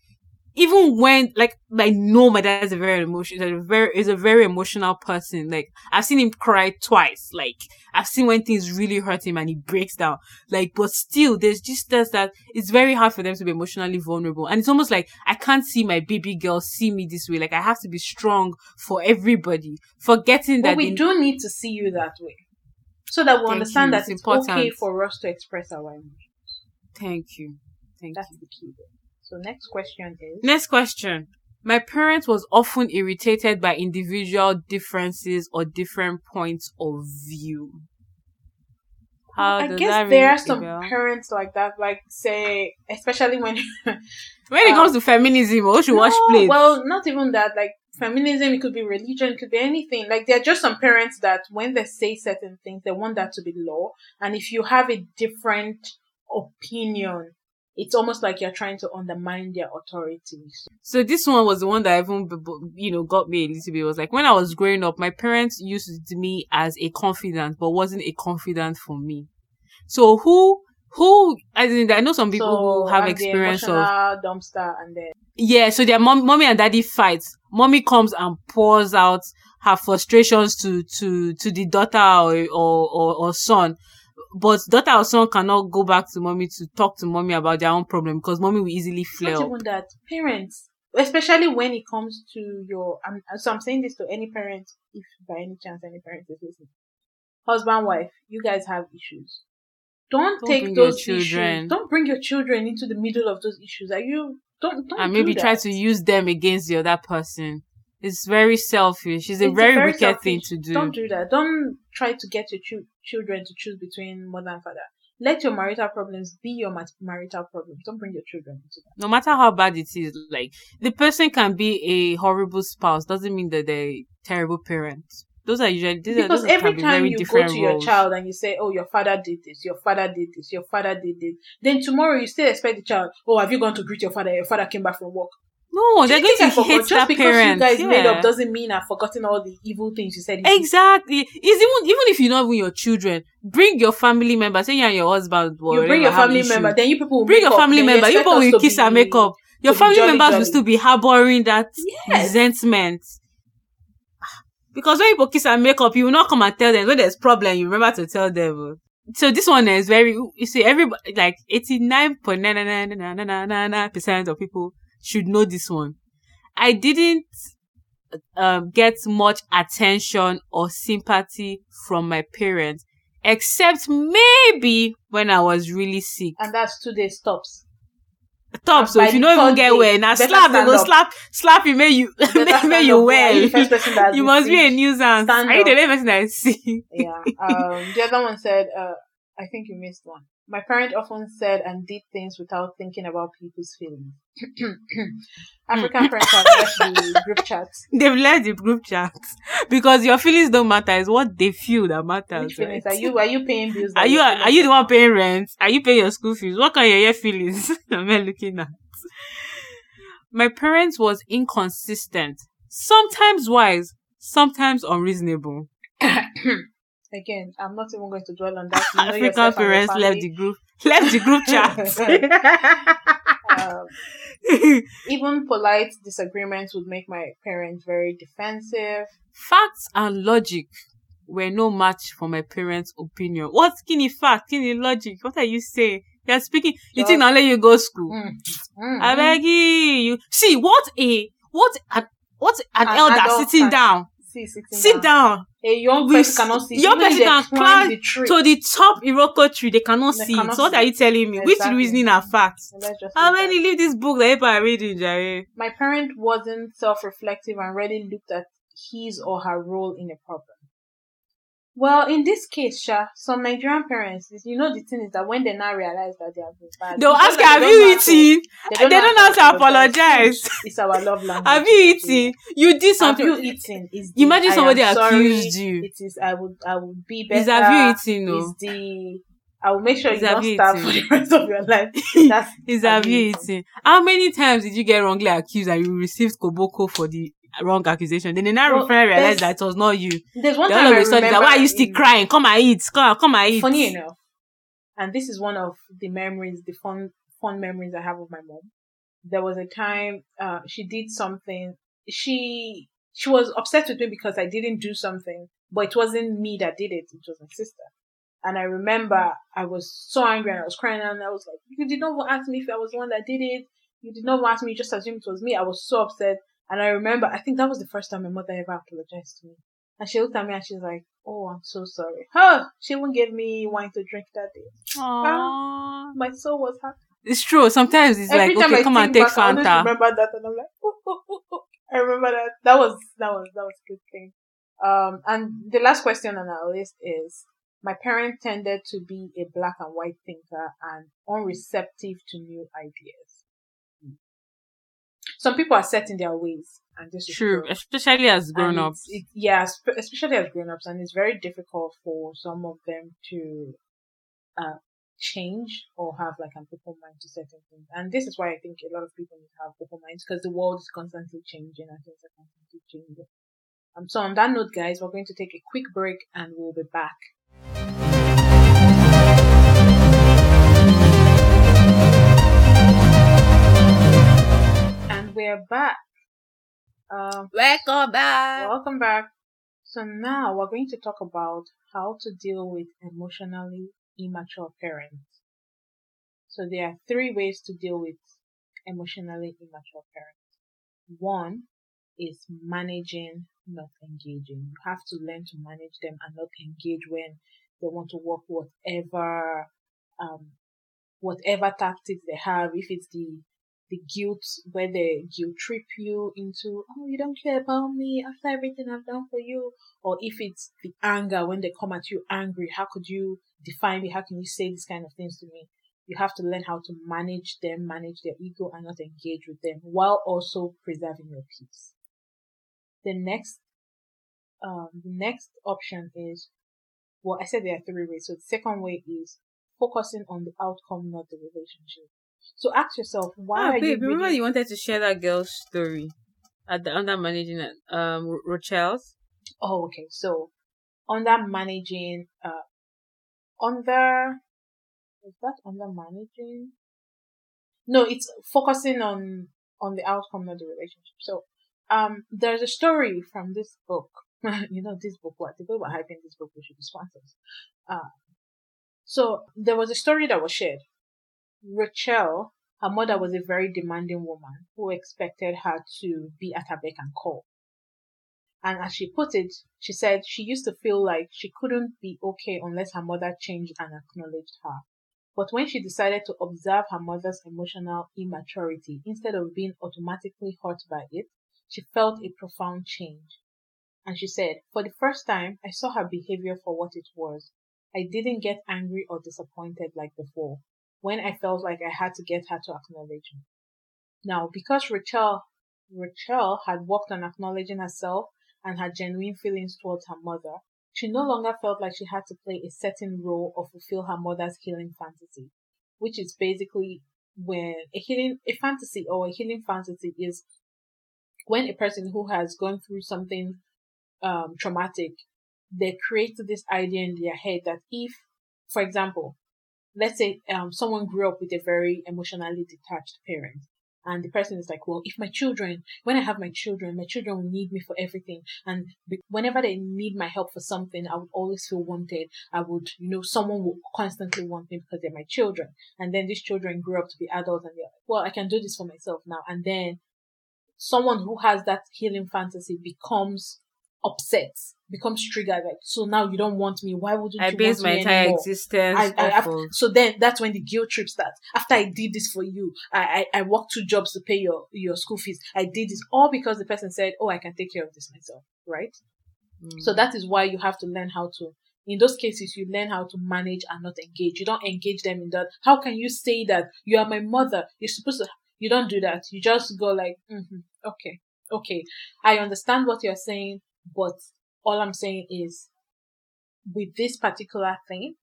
even when like I know my dad is a very emotional, is a very is a very emotional person. Like I've seen him cry twice. Like I've seen when things really hurt him and he breaks down. Like, but still, there's just this that it's very hard for them to be emotionally vulnerable. And it's almost like I can't see my baby girl see me this way. Like I have to be strong for everybody, forgetting that we they- do need to see you that way, so that we Thank understand you. that It's it's, important. okay for us to express our emotions. Thank you. Thank That's you. the key. There. So next question is. Next question. My parents was often irritated by individual differences or different points of view. How I does guess that there are some bell? parents like that, like say, especially when [laughs] When it uh, comes to feminism, we should watch No, plays. Well, not even that. Like feminism, it could be religion, it could be anything. Like there are just some parents that when they say certain things, they want that to be law. And if you have a different opinion, it's almost like you're trying to undermine their authority. So this one was the one that even you know got me a little bit. It was like when I was growing up, my parents used me as a confidant, but wasn't a confidant for me. So who who I mean, I know some people so who have experience of dumpster, and then yeah. So their mom, mommy and daddy fight. Mommy comes and pours out her frustrations to to to the daughter or or or, or son. But daughter or son cannot go back to mommy to talk to mommy about their own problem because mommy will easily flare not up. even that parents, especially when it comes to your. I'm, so I'm saying this to any parent, if by any chance any parent is listening. Husband, wife, you guys have issues. Don't, Don't take those children. issues. Don't bring your children into the middle of those issues. Are you? Don't don't and do maybe try to use them against the other person. It's very selfish. It's a It's very, wicked thing to do. Don't do that. Don't try to get your chil- children to choose between mother and father. Let your marital problems be your mat- marital problems. Don't bring your children into that. no matter how bad it is, like the person can be a horrible spouse, doesn't mean that they're terrible parents. Those are usually these are, Because those every time very you go to your child and you say, "Oh, your father did this, your father did this, your father did this," then tomorrow you still expect the child, "Oh, have you gone to greet your father? Your father came back from work." No, they're going I to forgot? hate Just because you guys made up doesn't mean I've forgotten all the evil things you said. Exactly. It's even even if you're not even your children, bring your family member. Say you and your husband. You bring your family issue. member, then you people will Bring your up, family member. You people will kiss and make up. Your family jolly, members will still be harboring that Yes. resentment. [sighs] Because when people kiss and make up, you will not come and tell them when there's problem. You remember to tell them. So this one is very. You see, everybody like eighty nine point nine nine nine nine nine nine percent of people should know this one. I didn't um, get much attention or sympathy from my parents, except maybe when I was really sick. and that's two days stops. Top. So if you don't even get well, now slap, they go slap, slap you, may you, may, [laughs] may you up. Why are [laughs] you well. You is must be a nuisance. Stand Are you the only person I see? yeah. Um, the other one said, uh, I think you missed one. My parent often said and did things without thinking about people's feelings. [clears throat] African parents have [laughs] left the group chats. They've left the group chat because your feelings don't matter. It's what they feel that matters. Right? are you? Are you paying bills? Are you your are you the one paying rent? Are you paying your school fees? What kind of your feelings [laughs] am I looking at? My parents was inconsistent, sometimes wise, sometimes unreasonable. [coughs] [coughs] Again, I'm not even going to dwell on that. [laughs] You know African yourself and your parents left the group left the group [laughs] chat. Um, even polite disagreements would make my parents very defensive. Facts and logic were no match for my parents' opinion. What skinny fact, skinny logic? What are you saying? You're speaking. You think I'll let you go school? Mm, mm, I mm. beg you. See what a what an what an An elder sitting down see Sit down. A young We person cannot see. young person can climb the tree. To the top Iroko tree, they cannot They see. cannot so what see. are you telling me? Exactly. Which reasoning are facts? How leave many leave this book that people are reading, Jerry? My parent wasn't self-reflective and really looked at his or her role in a problem. Well, in this case, Sha, some Nigerian parents, you know, the thing is that when they now realize that they have been bad, They'll ask just you, that have they you don't eaten? They don't know how to apologize. It's our love language. Have you eaten? You did something. you You, eaten? Is the, imagine somebody sorry, accused you. It is. I would. I would be better. Is have you eaten? No. Is the. I will make sure Is you don't starve for the rest of your life. [laughs] That's Is have you eaten? How many times did you get wrongly accused and you received koboko for the wrong accusation? Then they now Well, realize there's- that it was not you. There's one They time all I of a sudden, remember why are you still in- crying? Come and eat. Come, come and eat. Funny enough, and this is one of the memories, the fun, fun memories I have of my mom. There was a time uh, she did something. She she was upset with me because I didn't do something, but it wasn't me that did it. It was my sister. And I remember I was so angry and I was crying and I was like, "You did not ask me if I was the one that did it. You did not ask me. You just assumed it was me." I was so upset. And I remember, I think that was the first time my mother ever apologized to me. And she looked at me and she's like, "Oh, I'm so sorry." Huh? She won't give me wine to drink that day. Aww. My soul was happy. It's true. Sometimes it's Every like, okay, I come and take back, I remember that, and I'm like, oh, oh, oh. I remember that. That was that was that was a good thing. Um, and the last question on our list is: My parents tended to be a black and white thinker and unreceptive to new ideas. Some people are set in their ways, and this is True, true. especially as grown it's- ups. It, yeah, sp- especially as grown-ups, and it's very difficult for some of them to uh, change or have like an open mind to certain things. And this is why I think a lot of people need to have open minds because the world is constantly changing and things are constantly changing. Um, so on that note, guys, we're going to take a quick break and we'll be back. And we're back. Um, Welcome back. Welcome back. So now we're going to talk about how to deal with emotionally immature parents. So there are three ways to deal with emotionally immature parents. One is managing, not engaging. You have to learn to manage them and not engage when they want to work whatever, um, whatever tactics they have. If it's the the guilt where they guilt trip you into, oh, you don't care about me after everything I've done for you. Or if it's the anger when they come at you angry, how could you define me? How can you say these kind of things to me? You have to learn how to manage them, manage their ego and not engage with them while also preserving your peace. The next, um, the next option is, well, I said there are three ways. So the second way is focusing on the outcome, not the relationship. So ask yourself, why Ah, are babe, you remember really- you wanted to share that girl's story at the under managing it, um Rochelle's? Oh, okay. So under managing, uh, under is that under managing? No, it's focusing on on the outcome, not the relationship. So, um, there's a story from this book. [laughs] you know, this book. What the way we're hyping this book, we should be sponsors. Uh, so there was a story that was shared. Rachel, her mother was a very demanding woman who expected her to be at her beck and call. And as she put it, she said she used to feel like she couldn't be okay unless her mother changed and acknowledged her. But when she decided to observe her mother's emotional immaturity instead of being automatically hurt by it, she felt a profound change. And she said, for the first time, I saw her behavior for what it was. I didn't get angry or disappointed like before, when I felt like I had to get her to acknowledge me. Now, because Rachel, Rachel had worked on acknowledging herself and her genuine feelings towards her mother, she no longer felt like she had to play a certain role or fulfill her mother's healing fantasy, which is basically when a healing, a fantasy or a healing fantasy is when a person who has gone through something um, traumatic, they create this idea in their head that if, for example, let's say um, someone grew up with a very emotionally detached parent, and the person is like, well, if my children, when I have my children, my children will need me for everything. And whenever they need my help for something, I would always feel wanted. I would, you know, someone will constantly want me because they're my children. And then these children grew up to be adults and they're like, well, I can do this for myself now. And then someone who has that healing fantasy becomes upset, becomes triggered. Like, so now you don't want me. Why wouldn't I you base want my entire anymore? existence I, I, so then that's when the guilt trip starts. After I did this for you, I, I, I worked two jobs to pay your, your school fees. I did this all because the person said, Oh, I can take care of this myself, right? Mm. So that is why you have to learn how to, in those cases, you learn how to manage and not engage. You don't engage them in that. How can you say that you are my mother? You're supposed to, you don't do that. You just go like, mm-hmm, okay, okay. I understand what you're saying, but all I'm saying is with this particular thing,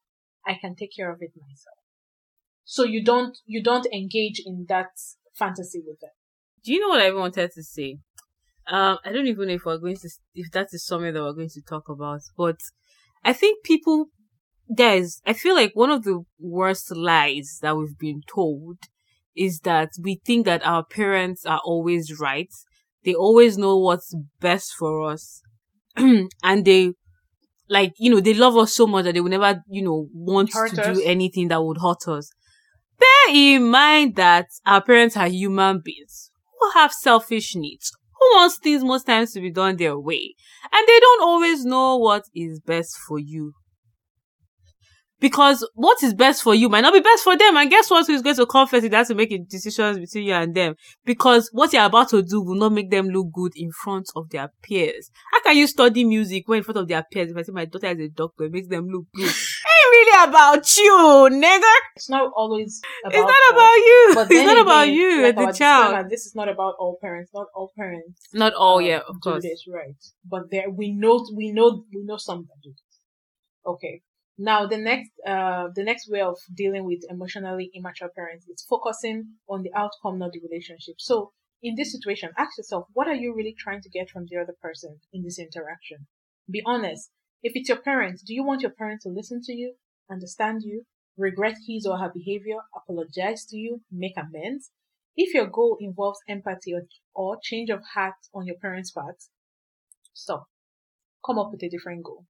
I can take care of it myself. So you don't, you don't engage in that fantasy with them. Do you know what I wanted to say? Um, I don't even know if we're going to, if that is something that we're going to talk about, but I think people, guys, I feel like one of the worst lies that we've been told is that we think that our parents are always right. They always know what's best for us. [clears throat] and they, like, you know, they love us so much that they will never, you know, want Hurt to us. do anything that would hurt us. Bear in mind that our parents are human beings who have selfish needs, who wants things most times to be done their way, and they don't always know what is best for you. Because what is best for you might not be best for them, and guess what? Who is going to confess it? has to make decisions between you and them. Because what you're about to do will not make them look good in front of their peers. How can you study music when in front of their peers? If I say my daughter is a doctor, it makes them look good. [laughs] Ain't really about you, nigga. It's not always about It's not about you. But It's not about you, like the child. This is not about all parents. Not all parents. Not all, um, yeah, of do course. this right. But there, we know, we know, we know some that do this. Okay. Now the next, uh, the next way of dealing with emotionally immature parents is focusing on the outcome, not the relationship. So in this situation, ask yourself, what are you really trying to get from the other person in this interaction? Be honest. If it's your parents, do you want your parent to listen to you, understand you, regret his or her behavior, apologize to you, make amends? If your goal involves empathy or, or change of heart on your parents' part, stop. Come up with a different goal.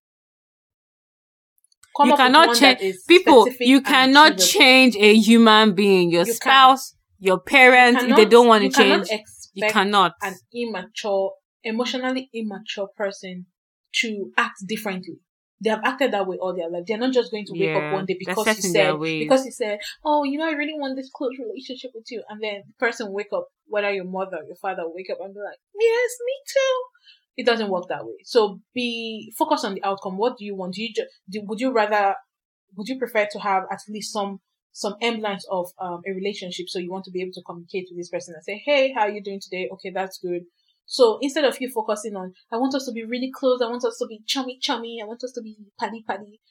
Come you cannot change people. You cannot change a human being. Your You spouse, your parents, if they don't want to cannot change, you cannot. an immature, emotionally immature person to act differently. They have acted that way all their life. They're not just going to wake Yeah, up one day because you set in their said because you said, "Oh, you know, I really want this close relationship with you," and then the person wake up, whether your mother or your father wake up and be like, "Yes, me too." It doesn't work that way. So be focused on the outcome. What do you want? Do you just do, would you rather would you prefer to have at least some some semblance of um, a relationship? So you want to be able to communicate with this person and say hey how are you doing today? Okay that's good. So instead of you focusing on i want us to be really close. I want us to be chummy chummy. I want us to be paddy paddy.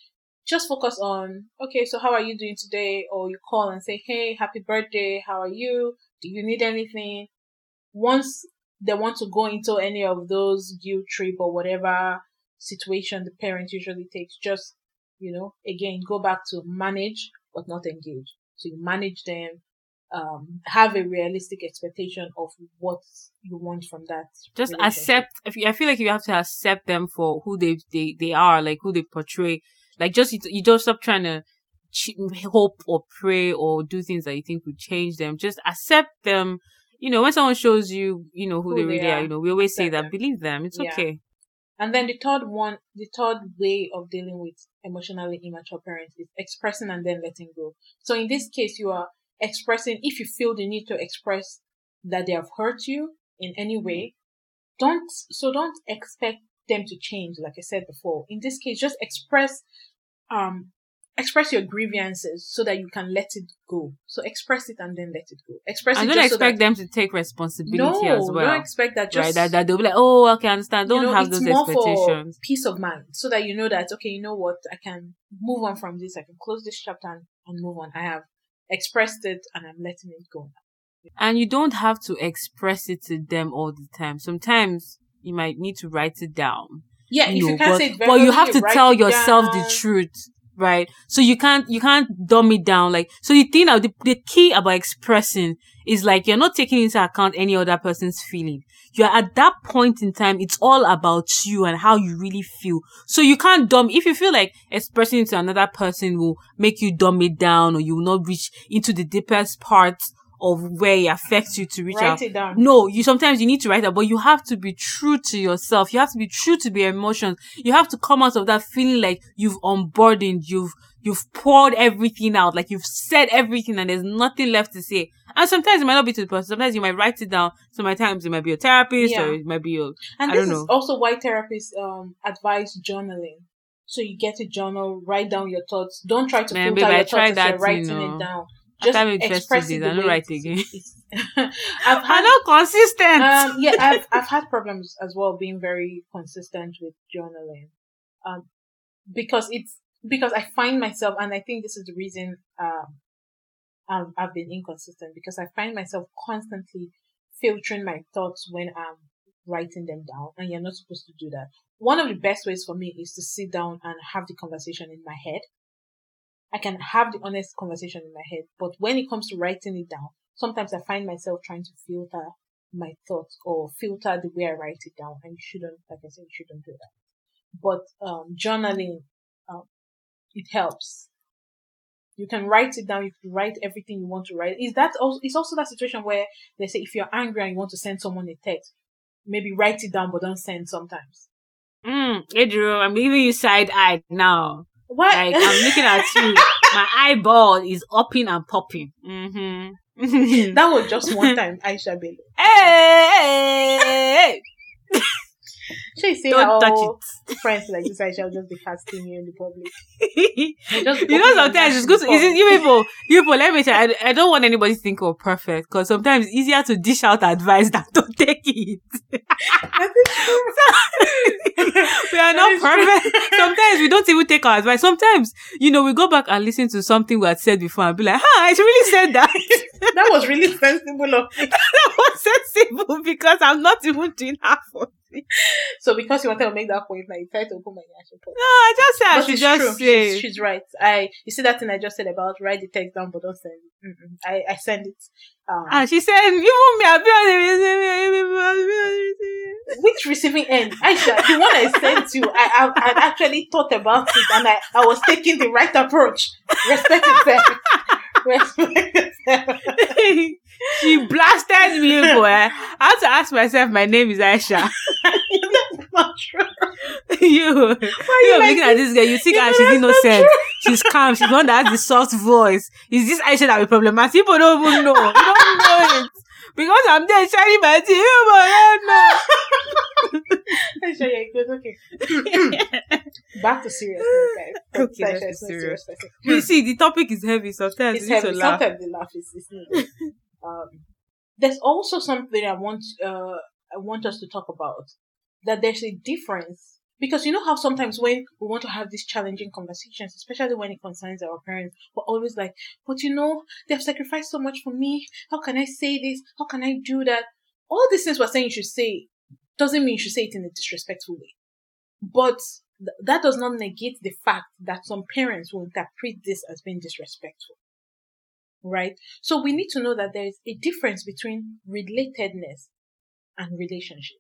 Just focus on okay so how are you doing today? Or you call and say hey happy birthday. How are you? Do you need anything? Once they want to go into any of those guilt trip or whatever situation the parent usually takes just you know, again, go back to manage but not engage. So you manage them, um, have a realistic expectation of what you want from that. Just accept. I feel like you have to accept them for who they they they are, like who they portray. Like just you, you don't stop trying to ch- hope or pray or do things that you think would change them. Just accept them. You know, when someone shows you, you know who, Who they they really are. are, You know, we always say that. Believe them. It's Yeah. okay. And then the third one, the third way of dealing with emotionally immature parents is expressing and then letting go. So in this case, you are expressing, if you feel the need to express that they have hurt you in any way, don't, so don't expect them to change, like I said before. In this case, just express, um, express your grievances so that you can let it go. So express it and then let it go. Express it don't expect so them to take responsibility that, as no, well. don't expect that. Just right? That, that they'll be like, oh, okay, I understand. Don't you know, have those expectations. peace of mind so that you know that okay you know what i can move on from this i can close this chapter and, and move on i have expressed it and i'm letting it go And you don't have to express it to them all the time. Sometimes you might need to write it down. yeah you if know, you can't but, say it but you have to tell yourself down. the truth, right? So you can't you can't dumb it down. Like so, the thing the, the key about expressing is like you're not taking into account any other person's feeling. You're at that point in time. It's all about you and how you really feel. So you can't dumb. If you feel like expressing to another person will make you dumb it down, or you will not reach into the deepest parts of where it affects you to reach Write out. it down. No, you sometimes you need to write that, but you have to be true to yourself. You have to be true to the emotions. You have to come out of that feeling like you've unburdened, you've you've poured everything out, like you've said everything and there's nothing left to say. And sometimes it might not be to the person. Sometimes you might write it down. Sometimes it might be a therapist Yeah. or it might be your And I this is also why therapists um, advise journaling. So you get a journal, write down your thoughts. Don't try to Man, filter babe, your tried thoughts you're that, writing you know. it down. Having first two express it I don't write again. I've I'm not consistent. um, yeah, [laughs] I've I've had problems as well being very consistent with journaling, um, because it's because I find myself, and I think this is the reason um, I've I've been inconsistent because I find myself constantly filtering my thoughts when I'm writing them down, and you're not supposed to do that. One of the best ways for me is to sit down and have the conversation in my head. I can have the honest conversation in my head, but when it comes to writing it down, sometimes I find myself trying to filter my thoughts or filter the way I write it down. And you shouldn't, like I said, you shouldn't do that. But um, journaling, um, it helps. You can write it down. You can write everything you want to write. Is that also? It's also that situation where they say if you're angry and you want to send someone a text, maybe write it down but don't send sometimes. Mm, Adriel, I'm giving you side eye now. What? Like I'm looking at you. [laughs] My eyeball is upping and popping. Mm-hmm. that was just one [laughs] time, Aisha Bello. hey, She say don't touch all friends like this, Aisha will just be casting you in the public. [laughs] it. You know, sometimes it's good. To, is it, you people, you people, let me tell you, I, I don't want anybody to think we're perfect because sometimes it's easier to dish out advice [laughs] than to take it. That is true. [laughs] we are not perfect. Sometimes we don't even take our advice. Sometimes, you know, we go back and listen to something we had said before and be like, huh, I really said that. that was really sensible of me. that was sensible because I'm not even doing half of it. [laughs] So because you wanted to make that point, now you tried to open my ass. No, I just said I should just true. say. She's, she's right. I you see that thing I just said about write the text down but don't send it. Mm-mm. I I send it. Um, and she said, you want me, I'll be on the which receiving end? Aisha, the one I sent you, I I I actually thought about it and I I was taking the right approach. Respect yourself. [laughs] She blasted me, [laughs] boy. I had to ask myself, my name is Aisha. That's not true. you, you you are like looking at this girl, you think You ah, she's innocent. She's calm. She's one that has the soft voice. Is this Aisha that will problematic? People don't even know. You don't know it. Because I'm there shining my teeth. You Aisha, [laughs] yeah, good. Okay. [laughs] Back to seriousness, guys. Okay, Aisha, let's be it's not serious. serious. Okay. [laughs] You see, the topic is heavy. Sometimes it's you need to heavy. laugh. Sometimes the laugh is, is needed. um, there's also something I want uh I want us to talk about that there's a difference because you know how sometimes when we want to have these challenging conversations, especially when it concerns our parents, we're always like, "But you know, they've sacrificed so much for me. How can I say this? How can I do that?" All these things we're saying you should say doesn't mean you should say it in a disrespectful way, but th- that does not negate the fact that some parents will interpret this as being disrespectful right? So we need to know that there is a difference between relatedness and relationship.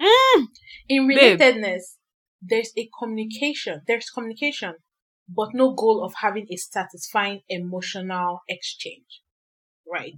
Mm, In Babe. relatedness, there's a communication, there's communication, but no goal of having a satisfying emotional exchange, right?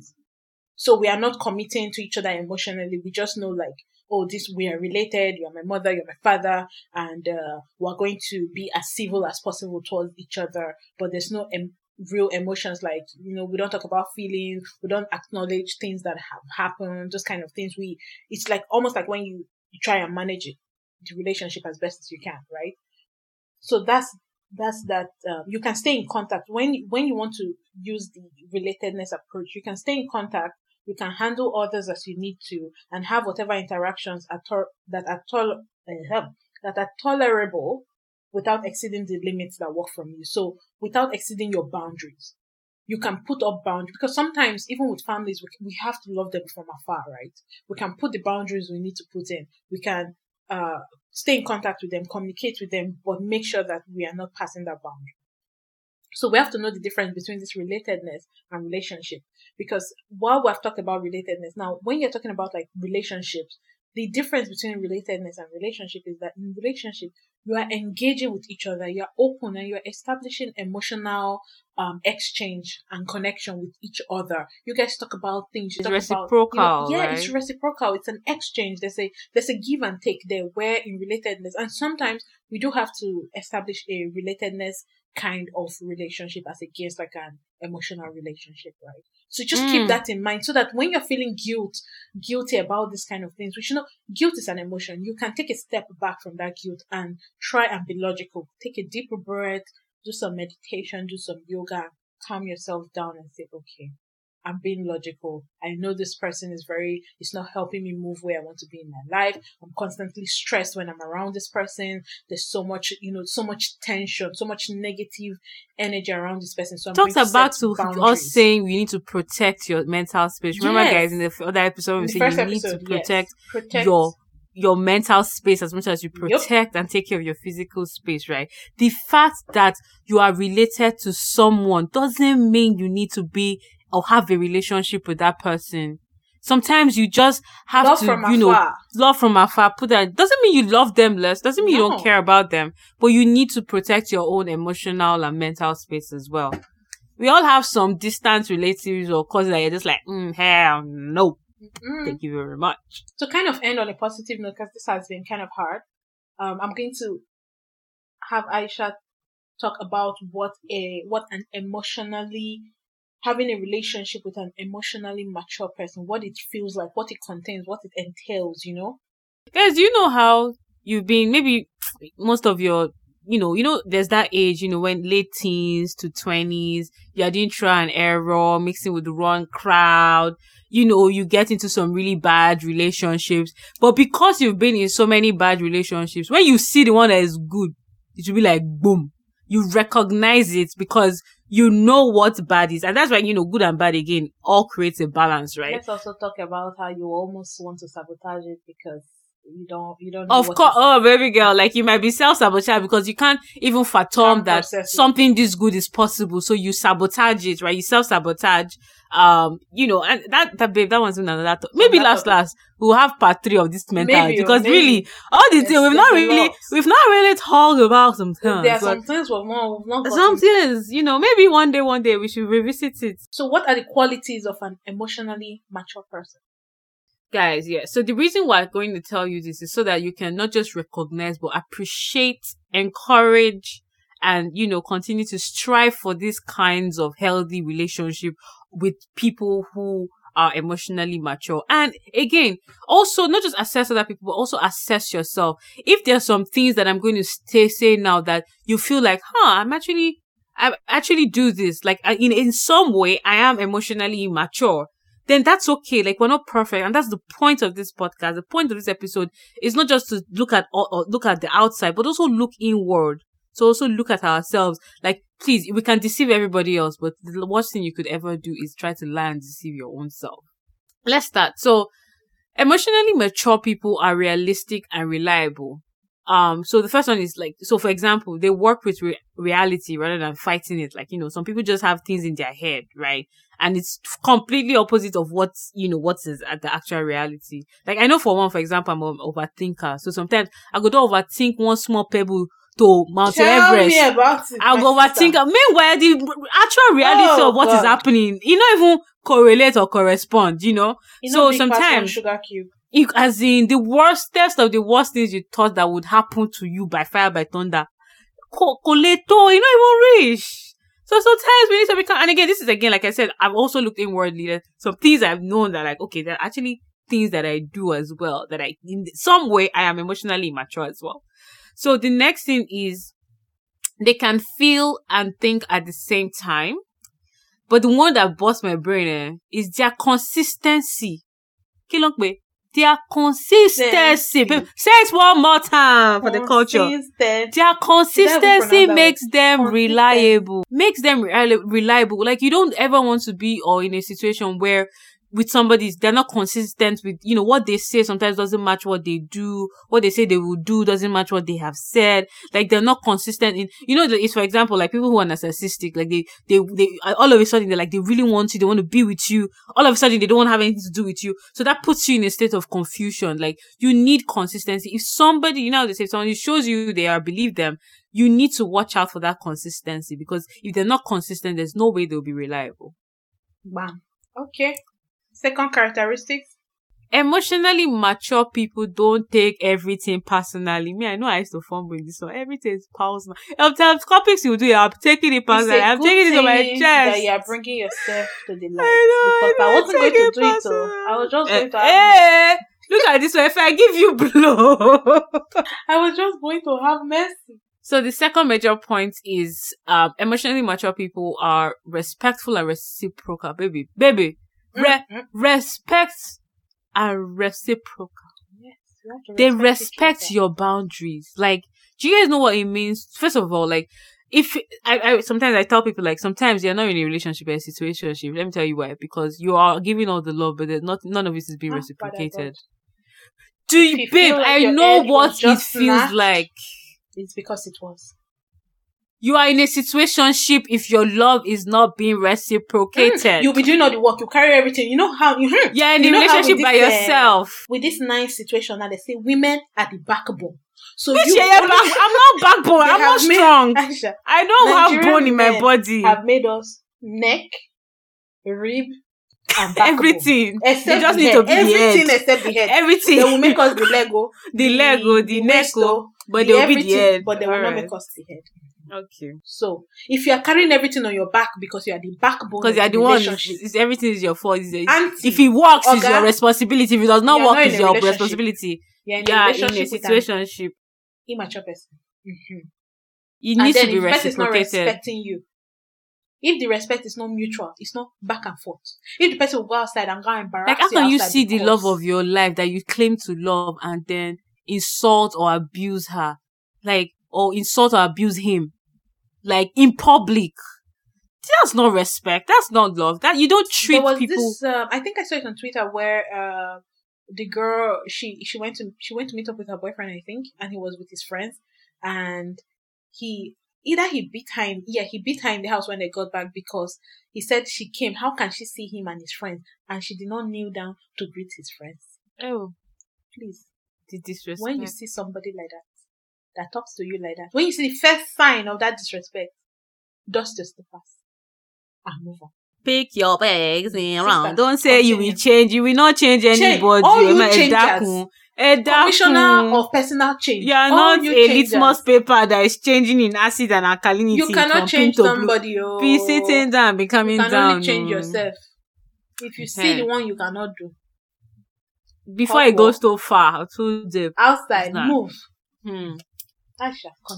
So we are not committing to each other emotionally. We just know like, oh, this, we are related. You're my mother, you're my father, and, uh, we're going to be as civil as possible towards each other, but there's no em- real emotions like you know we don't talk about feelings we don't acknowledge things that have happened those kind of things we it's like almost like when you, you try and manage it the relationship as best as you can right? So that's that's that um, you can stay in contact. When when you want to use the relatedness approach you can stay in contact you can handle others as you need to and have whatever interactions are to- that are tol- uh, that are tolerable without exceeding the limits that work from you. So without exceeding your boundaries, you can put up boundaries because sometimes even with families, we, we have to love them from afar, right? We can put the boundaries we need to put in. We can, uh, stay in contact with them, communicate with them, but make sure that we are not passing that boundary. So we have to know the difference between this relatedness and relationship. Because while we've talked about relatedness, now when you're talking about like relationships, the difference between relatedness and relationship is that in relationship, you are engaging with each other, you're open and you're establishing emotional um exchange and connection with each other. You guys talk about things. It's talk about, you know, reciprocal, yeah, right? it's reciprocal. It's an exchange. There's a there's a give and take there where in relatedness and sometimes we do have to establish a relatedness kind of relationship as against like an emotional relationship, right? So just keep Mm. that in mind so that when you're feeling guilt, guilty about this kind of things, which you know, guilt is an emotion. You can take a step back from that guilt and try and be logical. Take a deeper breath, do some meditation, do some yoga, calm yourself down and say, okay, I'm being logical. I know this person is very, it's not helping me move where I want to be in my life. I'm constantly stressed when I'm around this person. There's so much, you know, so much tension, so much negative energy around this person. So I'm talks to about to us saying we need to protect your mental space. Remember, Yes. guys, in the other episode, we said you need to episode, yes. protect protect your your mental space as much as you Yep. protect and take care of your physical space, right? The fact that you are related to someone doesn't mean you need to be or have a relationship with that person. Sometimes you just have love to, you know, afar. love from afar. Put that doesn't mean you love them less. Doesn't mean you don't care about them. But you need to protect your own emotional and mental space as well. We all have some distant relatives or cousins that you're just like, mm, hell no, Mm. thank you very much. to kind of end on a positive note, because this has been kind of hard, um, I'm going to have Aisha talk about what a what an emotionally having a relationship with an emotionally mature person, what it feels like, what it contains, what it entails. You know, Guys, you know how you've been maybe most of your you know, you know, there's that age, you know, when late teens to twenties, you're doing try and error, mixing with the wrong crowd, you know, you get into some really bad relationships. But because you've been in so many bad relationships, when you see the one that is good, it will be like boom. You recognize it because you know what bad is. And that's why, you know, good and bad again all creates a balance, right? let's also talk about how you almost want to sabotage it because you don't you don't know Of course, oh baby girl, like you might be self sabotage because you can't even fathom that something this good is possible. So you sabotage it, right? You self sabotage. Um, you know, and that that babe, that one's another. To- maybe that last last we'll have part three of this mentality Maybe, oh, because maybe. really all the things we've not really lot. we've not really talked about some things. there are some things we've not, we've not some things, you know, maybe one day, one day we should revisit it. So, what are the qualities of an emotionally mature person? Guys yeah. So the reason why i'm going to tell you this is so that you can not just recognize but appreciate encourage and you know continue to strive for these kinds of healthy relationship with people who are emotionally mature. And again also not just assess other people but also assess yourself. If there's some things that i'm going to stay say now that you feel like huh i'm actually i actually do this like in in some way i am emotionally immature then that's okay. Like we're not perfect, and that's the point of this podcast. The point of this episode is not just to look at or, or uh, look at the outside, but also look inward. So also look at ourselves. Like, please, we can deceive everybody else, but the worst thing you could ever do is try to lie and deceive your own self. Let's start. So, emotionally mature people are realistic and reliable. Um, so the first one is like, so for example, they work with re- reality rather than fighting it. Like, you know, some people just have things in their head, right? And it's completely opposite of what, you know, what is at the actual reality. Like, I know for one, for example, I'm an overthinker. So sometimes I go to overthink one small pebble to Mount Tell Everest. me about it. I'll go overthink. Meanwhile, the actual reality Oh, of what is God. happening, you know, even correlate or correspond, you know? You so know, sometimes- sugar cube. You, as in the worstest of the worst things you thought that would happen to you by fire by thunder. Co- Coleto, you not even reach. So sometimes we need to become, and again, this is again, like I said, I've also looked inwardly. There's Some things I've known that like, okay, there are actually things that I do as well, that I, in some way, I am emotionally immature as well. So the next thing is they can feel and think at the same time. But the one that busts my brain eh, is their consistency. Their consistency. Say it one more time for the culture. Their consistency makes them reliable. Makes them reli- reliable. Like you don't ever want to be or in a situation where with somebody, they're not consistent with, you know, what they say sometimes doesn't match what they do. What they say they will do doesn't match what they have said. Like they're not consistent in, you know, it's for example, like people who are narcissistic, like they, they, they, uh, all of a sudden they're like, they really want you, they want to be with you. All of a sudden they don't want to have anything to do with you. So that puts you in a state of confusion. Like you need consistency. If somebody, you know, they say if somebody shows you they are, believe them, you need to watch out for that consistency because if they're not consistent, there's no way they'll be reliable. Bam. Okay. Second characteristics. Emotionally mature people don't take everything personally. Me, I know I used to fumble in this one. Everything is personal. Sometimes topics you do, I'm taking it personally. I'm taking it to my chest. That you are bringing yourself to the [laughs] light. I know, I, I wasn't going to do it. Though. I was just going to. Eh, have hey, look at this one. If I give you blow, [laughs] I was just going to have mercy. So the second major point is um, emotionally mature people are respectful and reciprocal. Baby, baby, re- mm-hmm. respect and reciprocal. Yes, they respect your boundaries. Like, do you guys know what it means? First of all, like, if I, I sometimes I tell people like sometimes you're not in a relationship or a situation. Let me tell you why. Because you are giving all the love, but not none of it is being oh, reciprocated. Do you, babe? Like I know what it feels snatched, like. It's because it was you are in a situationship if your love is not being reciprocated. Mm, you'll be doing all the work. You carry everything. You know how you. Mm, yeah, in the relationship by this, uh, yourself. Uh, with this nice situation, that they say women are the backbone. So Bitch, you yeah, back, I'm not [laughs] backbone. I'm not strong. [laughs] Aisha, I don't Nigerian have bone in my body. Have made us neck, rib, and everything. Except they just need head. to be everything head. except the head. Everything. They will make us the Lego, [laughs] the, the Lego, the, the neck, oh, but the they will be the head. But they will All not right. make us the head. Okay. So if you are carrying everything on your back because you are the backbone, because you are the one, it's, everything is your fault. It's, if it works, it's your responsibility. If it does not work, it's your responsibility. Yeah, in, yeah, in a situationship. Immature person. Mm-hmm. You need to be reciprocated. Not respecting you. If the respect is not mutual, it's not back and forth. If the person will go outside and go and embarrass like, how can you see the love of your life that you claim to love and then insult or abuse her, like or insult or abuse him? Like in public. That's not respect. That's not love. That you don't treat people. This, uh, I think I saw it on Twitter where uh, the girl she she went to she went to meet up with her boyfriend I think, and he was with his friends, and he either he beat her in, yeah he beat her in the house when they got back because he said she came. How can she see him and his friends? And she did not kneel down to greet his friends. Oh, please, the disrespect. When you see somebody like that, that talks to you like that, when you see the first sign of that disrespect, dust your slippers and move on. Pick your bags and run. Don't say you will change. You will not change anybody. All you changers. Commissioner of personal change. You are All not you a litmus paper that is changing in acid and alkalinity. You cannot change somebody. Oh. Be sitting down, be coming down. You can only change oh. yourself. If you see the one you cannot do. Before it goes too far, too deep. Outside, move. Hmm.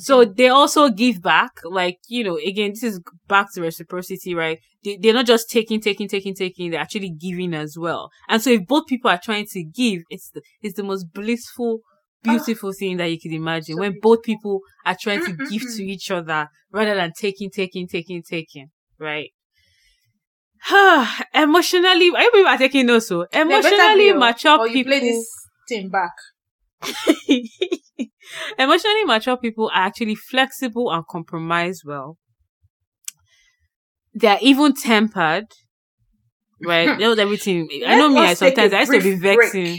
So they also give back, like, you know, again, this is back to reciprocity, right? They, they're not just taking, taking, taking, taking, they're actually giving as well. And so if both people are trying to give, it's the, it's the most blissful, ah, beautiful oh, thing that you can imagine so when beautiful. both people are trying to give to each other rather than taking, taking, taking, taking, right? [sighs] emotionally, I people are taking also oh? emotionally oh, mature people. play this thing back. [laughs] Emotionally mature people are actually flexible and compromise well. They're even tempered. Right? Not everything. I know me, I sometimes I used to be vexing.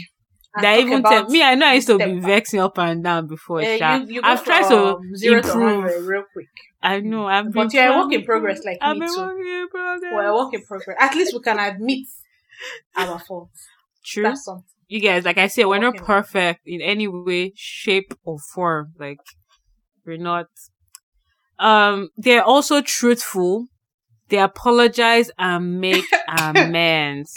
They're even te- me, I know I used to be vexing up and down before. Uh, you, you I've tried to zero improve. To real quick. I know. I've but you're a work in progress, like I've me too. Progress. We're a work in progress. At least we can admit our faults. True. That's something you guys, like I said, we're not perfect in any way, shape, or form. Like, we're not. Um, they're also truthful. They apologize and make [laughs] amends.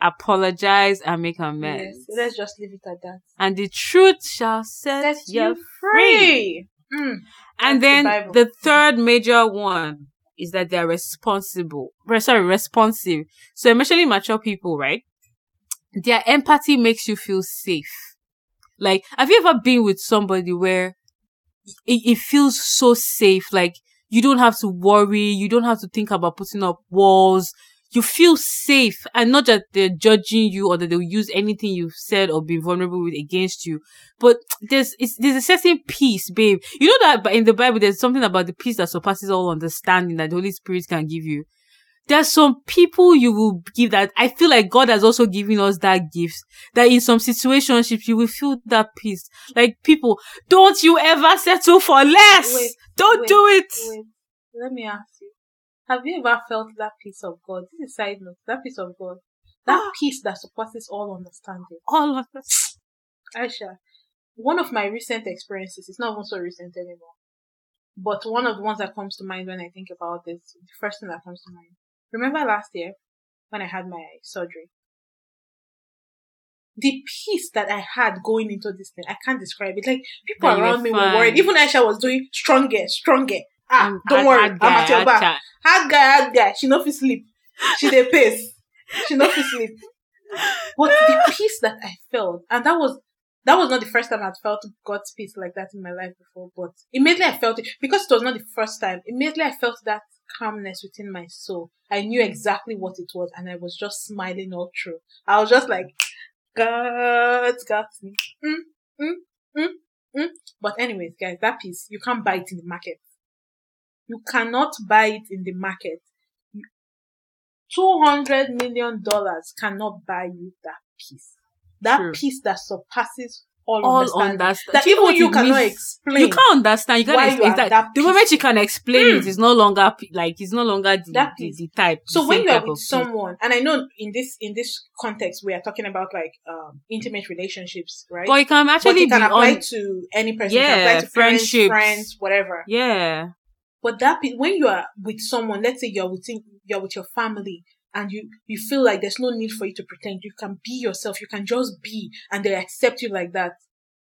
Apologize and make amends. Yes, let's just leave it at that. And the truth shall set, set you free. Mm. And then the, the, third major one is that they're responsible. Sorry, responsive. So emotionally mature people, right? Their empathy makes you feel safe. Like, have you ever been with somebody where it, it feels so safe? Like, you don't have to worry. You don't have to think about putting up walls. you feel safe and not that they're judging you or that they'll use anything you've said or been vulnerable with against you. But [tsk] there's, there's a certain peace, babe. You know that in the Bible, there's something about the peace that surpasses all understanding that the Holy Spirit can give you. There's some people you will give that. I feel like God has also given us that gift that in some situationships you will feel that peace. Like people, don't you ever settle for less. Wait, don't wait, do it. Wait, let me ask you. Have you ever felt that peace of God? This is a side note. That peace of God. That Ah. peace that surpasses all understanding. All of us. Aisha, one of my recent experiences, it's not even so recent anymore, but one of the ones that comes to mind when I think about this, the first thing that comes to mind. Remember last year when I had my surgery? The peace that I had going into this thing, I can't describe it. Like people That you were around me were worried. Even Aisha was doing stronger, stronger. Ah, Um, don't worry, hard I'm guy, at your back. Hard guy, hard guy. She no fit sleep. She dey pace. She no fit sleep. But the peace that I felt, and that was that was not the first time I'd felt God's peace like that in my life before. But immediately I felt it because it was not the first time. Immediately I felt that calmness within my soul. I knew exactly what it was, and I was just smiling all through. I was just like, God's got me. Mm, mm, mm, mm. But anyways, guys, that peace, you can't buy it in the market. You cannot buy it in the market. Two hundred million dollars cannot buy you that peace. That True. peace that surpasses all, All understanding. understand. That Do you know even you cannot means? explain. You can't understand. You can't you explain that. that The moment you can explain it, Mm. it's no longer like it's no longer the, That the, the type. So the when you are with someone, and I know in this in this context we are talking about like um intimate relationships, right? but it can but actually it can be apply on. to any person. Yeah, can apply to parents, friends, whatever. Yeah, But that when you are with someone, let's say you're with you're with your family, and you you feel like there's no need for you to pretend. You can be yourself. You can just be, and they accept you like that.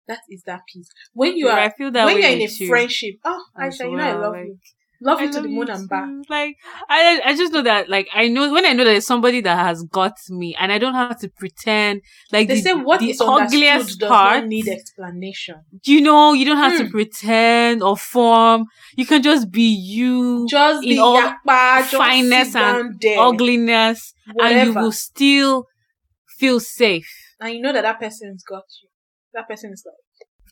That is that peace. When you Yeah, are I feel that when you're in a you friendship, oh, as Aisha, you know I love like- you. Love I you to love the moon and back. Like I, I just know that like I know when I know that there's somebody that has got me, and I don't have to pretend. Like They the, say what the is ugliest part. need explanation. you know, you don't have to Hmm. pretend or form. You can just be you, Just In be all yakpa, fineness down there, ugliness, and you will still feel safe. and you know that that person's got you. That person is like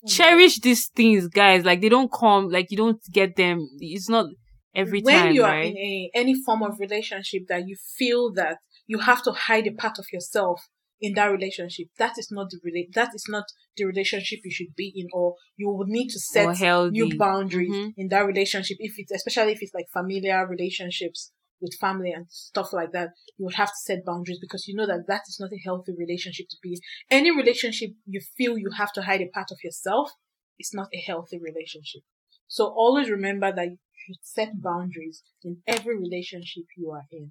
Cherish these things, guys. Like they don't come, like you don't get them. It's not every when time, you are right? in a any form of relationship that you feel that you have to hide a part of yourself in that relationship that is not the rela- that is not the relationship you should be in or you would need to set new boundaries Mhm. in that relationship if it's especially if it's like familiar relationships with family and stuff like that you would have to set boundaries because you know that that is not a healthy relationship to be in any relationship you feel you have to hide a part of yourself is not a healthy relationship so always remember that you should set boundaries in every relationship you are in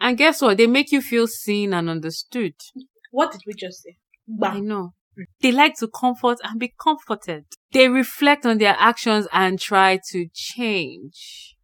And guess what? They make you feel seen and understood. what did we just say I know. Mm. They like to comfort and be comforted. They reflect on their actions and try to change.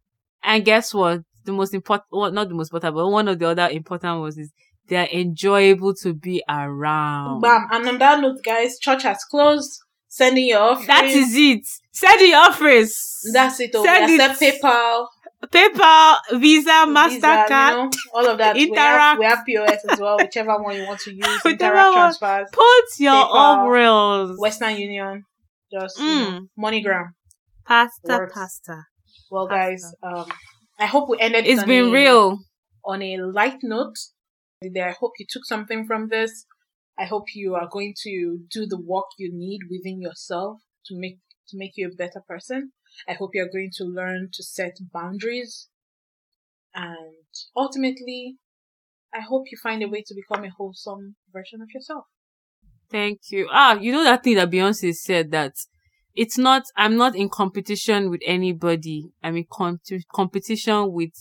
And guess what? The most important, well, not the most important, but one of the other important ones is they are enjoyable to be around. Bam. And on that note, guys, church has closed. Sending your offerings. That is it. Send your offers. That's it. Oh, Send we it. PayPal, PayPal, Visa, Mastercard. you know, all of that. We have, we have POS as well, whichever one you want to use. [laughs] Interac transfers, Put your offers. Western Union, just you Mm. know, MoneyGram. Pasta, Works. pasta. Well, guys, um, I hope we ended. it It's been a- real. on a light note. I hope you took something from this. I hope you are going to do the work you need within yourself to make to make you a better person. I hope you're going to learn to set boundaries. And ultimately, I hope you find a way to become a wholesome version of yourself. Thank you. Ah, you know that thing that Beyonce said that it's not, I'm not in competition with anybody. I'm in com- competition with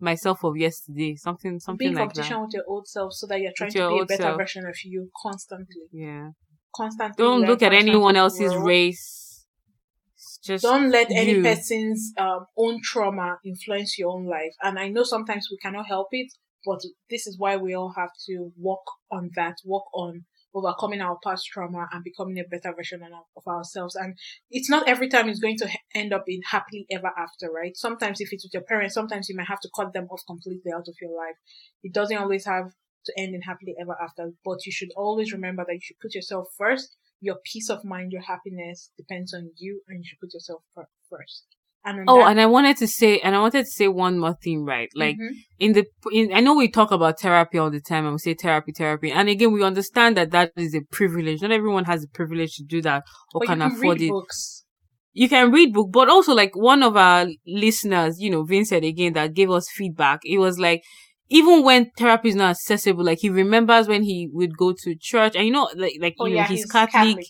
myself of yesterday. Something, something in like competition that. with your old self so that you're trying With to be a better self. version of you constantly. Yeah. Constantly. Don't look at anyone else's grow. race. It's just don't let any person's um, own trauma influence your own life. And I know sometimes we cannot help it, but this is why we all have to work on that, work on overcoming our past trauma and becoming a better version of ourselves. And it's not every time it's going to end up in happily ever after, right? Sometimes if it's with your parents, sometimes you might have to cut them off completely out of your life. It doesn't always have to end in happily ever after, but you should always remember that you should put yourself first. Your peace of mind, your happiness depends on you and you should put yourself first. And oh, that- and I wanted to say, and I wanted to say one more thing, right? Like mm-hmm. in the, in, I know we talk about therapy all the time and we say therapy, therapy. And again, we understand that that is a privilege. Not everyone has the privilege to do that or but can, can afford it. Books. You can read book, but also like one of our listeners, you know, Vincent again, that gave us feedback. It was like, even when therapy is not accessible, like he remembers when he would go to church and you know, like, like, oh, you know, he's, he's Catholic, Catholic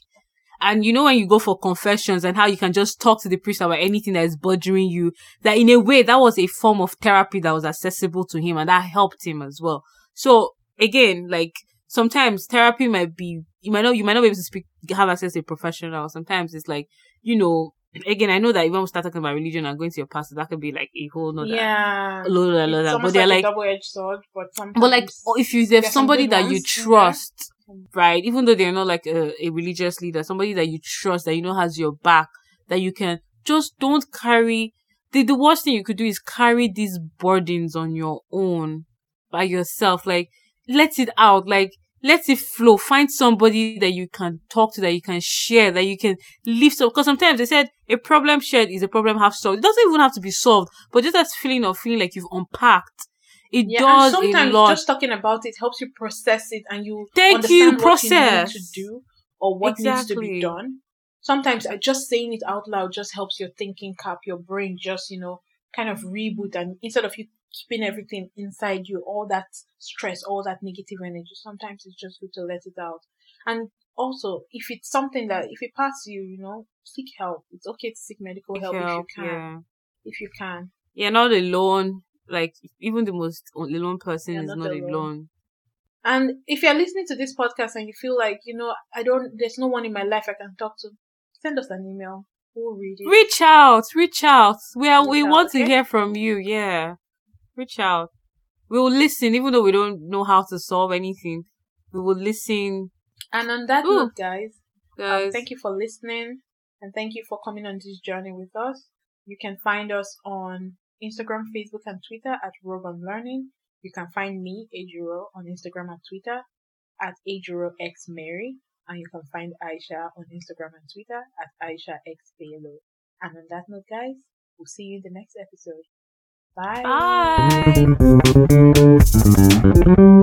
and you know, when you go for confessions and how you can just talk to the priest about anything that is bothering you, that in a way, that was a form of therapy that was accessible to him and that helped him as well. So again, like sometimes therapy might be, you might not, you might not be able to speak, have access to a professional. Sometimes it's like, you know, again, I know that even when we start talking about religion and going to your pastor, that could be like a whole nother, yeah, load, load, load, but they're like, like double-edged sword. But sometimes, but like, oh, if you there's somebody that you trust, right? Even though they're not like a, a religious leader, somebody that you trust, that you know has your back, that you can just don't carry. The, the worst thing you could do is carry these burdens on your own by yourself. Like, let it out. Like, let it flow. Find somebody that you can talk to, that you can share, that you can lift up. Because sometimes they said a problem shared is a problem half solved. It doesn't even have to be solved, but just that feeling of feeling like you've unpacked it yeah, does and sometimes just talking about it helps you process it and you Thank understand you, process. what you to do or what exactly. needs to be done. Sometimes uh, just saying it out loud just helps your thinking cap, your brain just, you know, kind of reboot and instead of you keeping everything inside you, all that stress, all that negative energy, sometimes it's just good to let it out. And also, if it's something that, if it passes you, you know, seek help. It's okay to seek medical help, help, if you can. Yeah. If you can. Yeah, not alone like even the most alone person is not, not alone. alone. And if you're listening to this podcast and you feel like, you know, I don't, there's no one in my life I can talk to, send us an email. We'll read it. Reach out, reach out. We are, reach we out, want okay? to hear from you. Yeah. Reach out. We will listen, even though we don't know how to solve anything. We will listen. And on that Ooh. note, guys, um, guys. Um, thank you for listening and thank you for coming on this journey with us. You can find us on Instagram, Facebook, and Twitter at Rogue Unlearning. You can find me, Ejiro, on Instagram and Twitter at AejiroXMary. And you can find Aisha on Instagram and Twitter at AishaXBaylo. And on that note, guys, we'll see you in the next episode. Bye. Bye.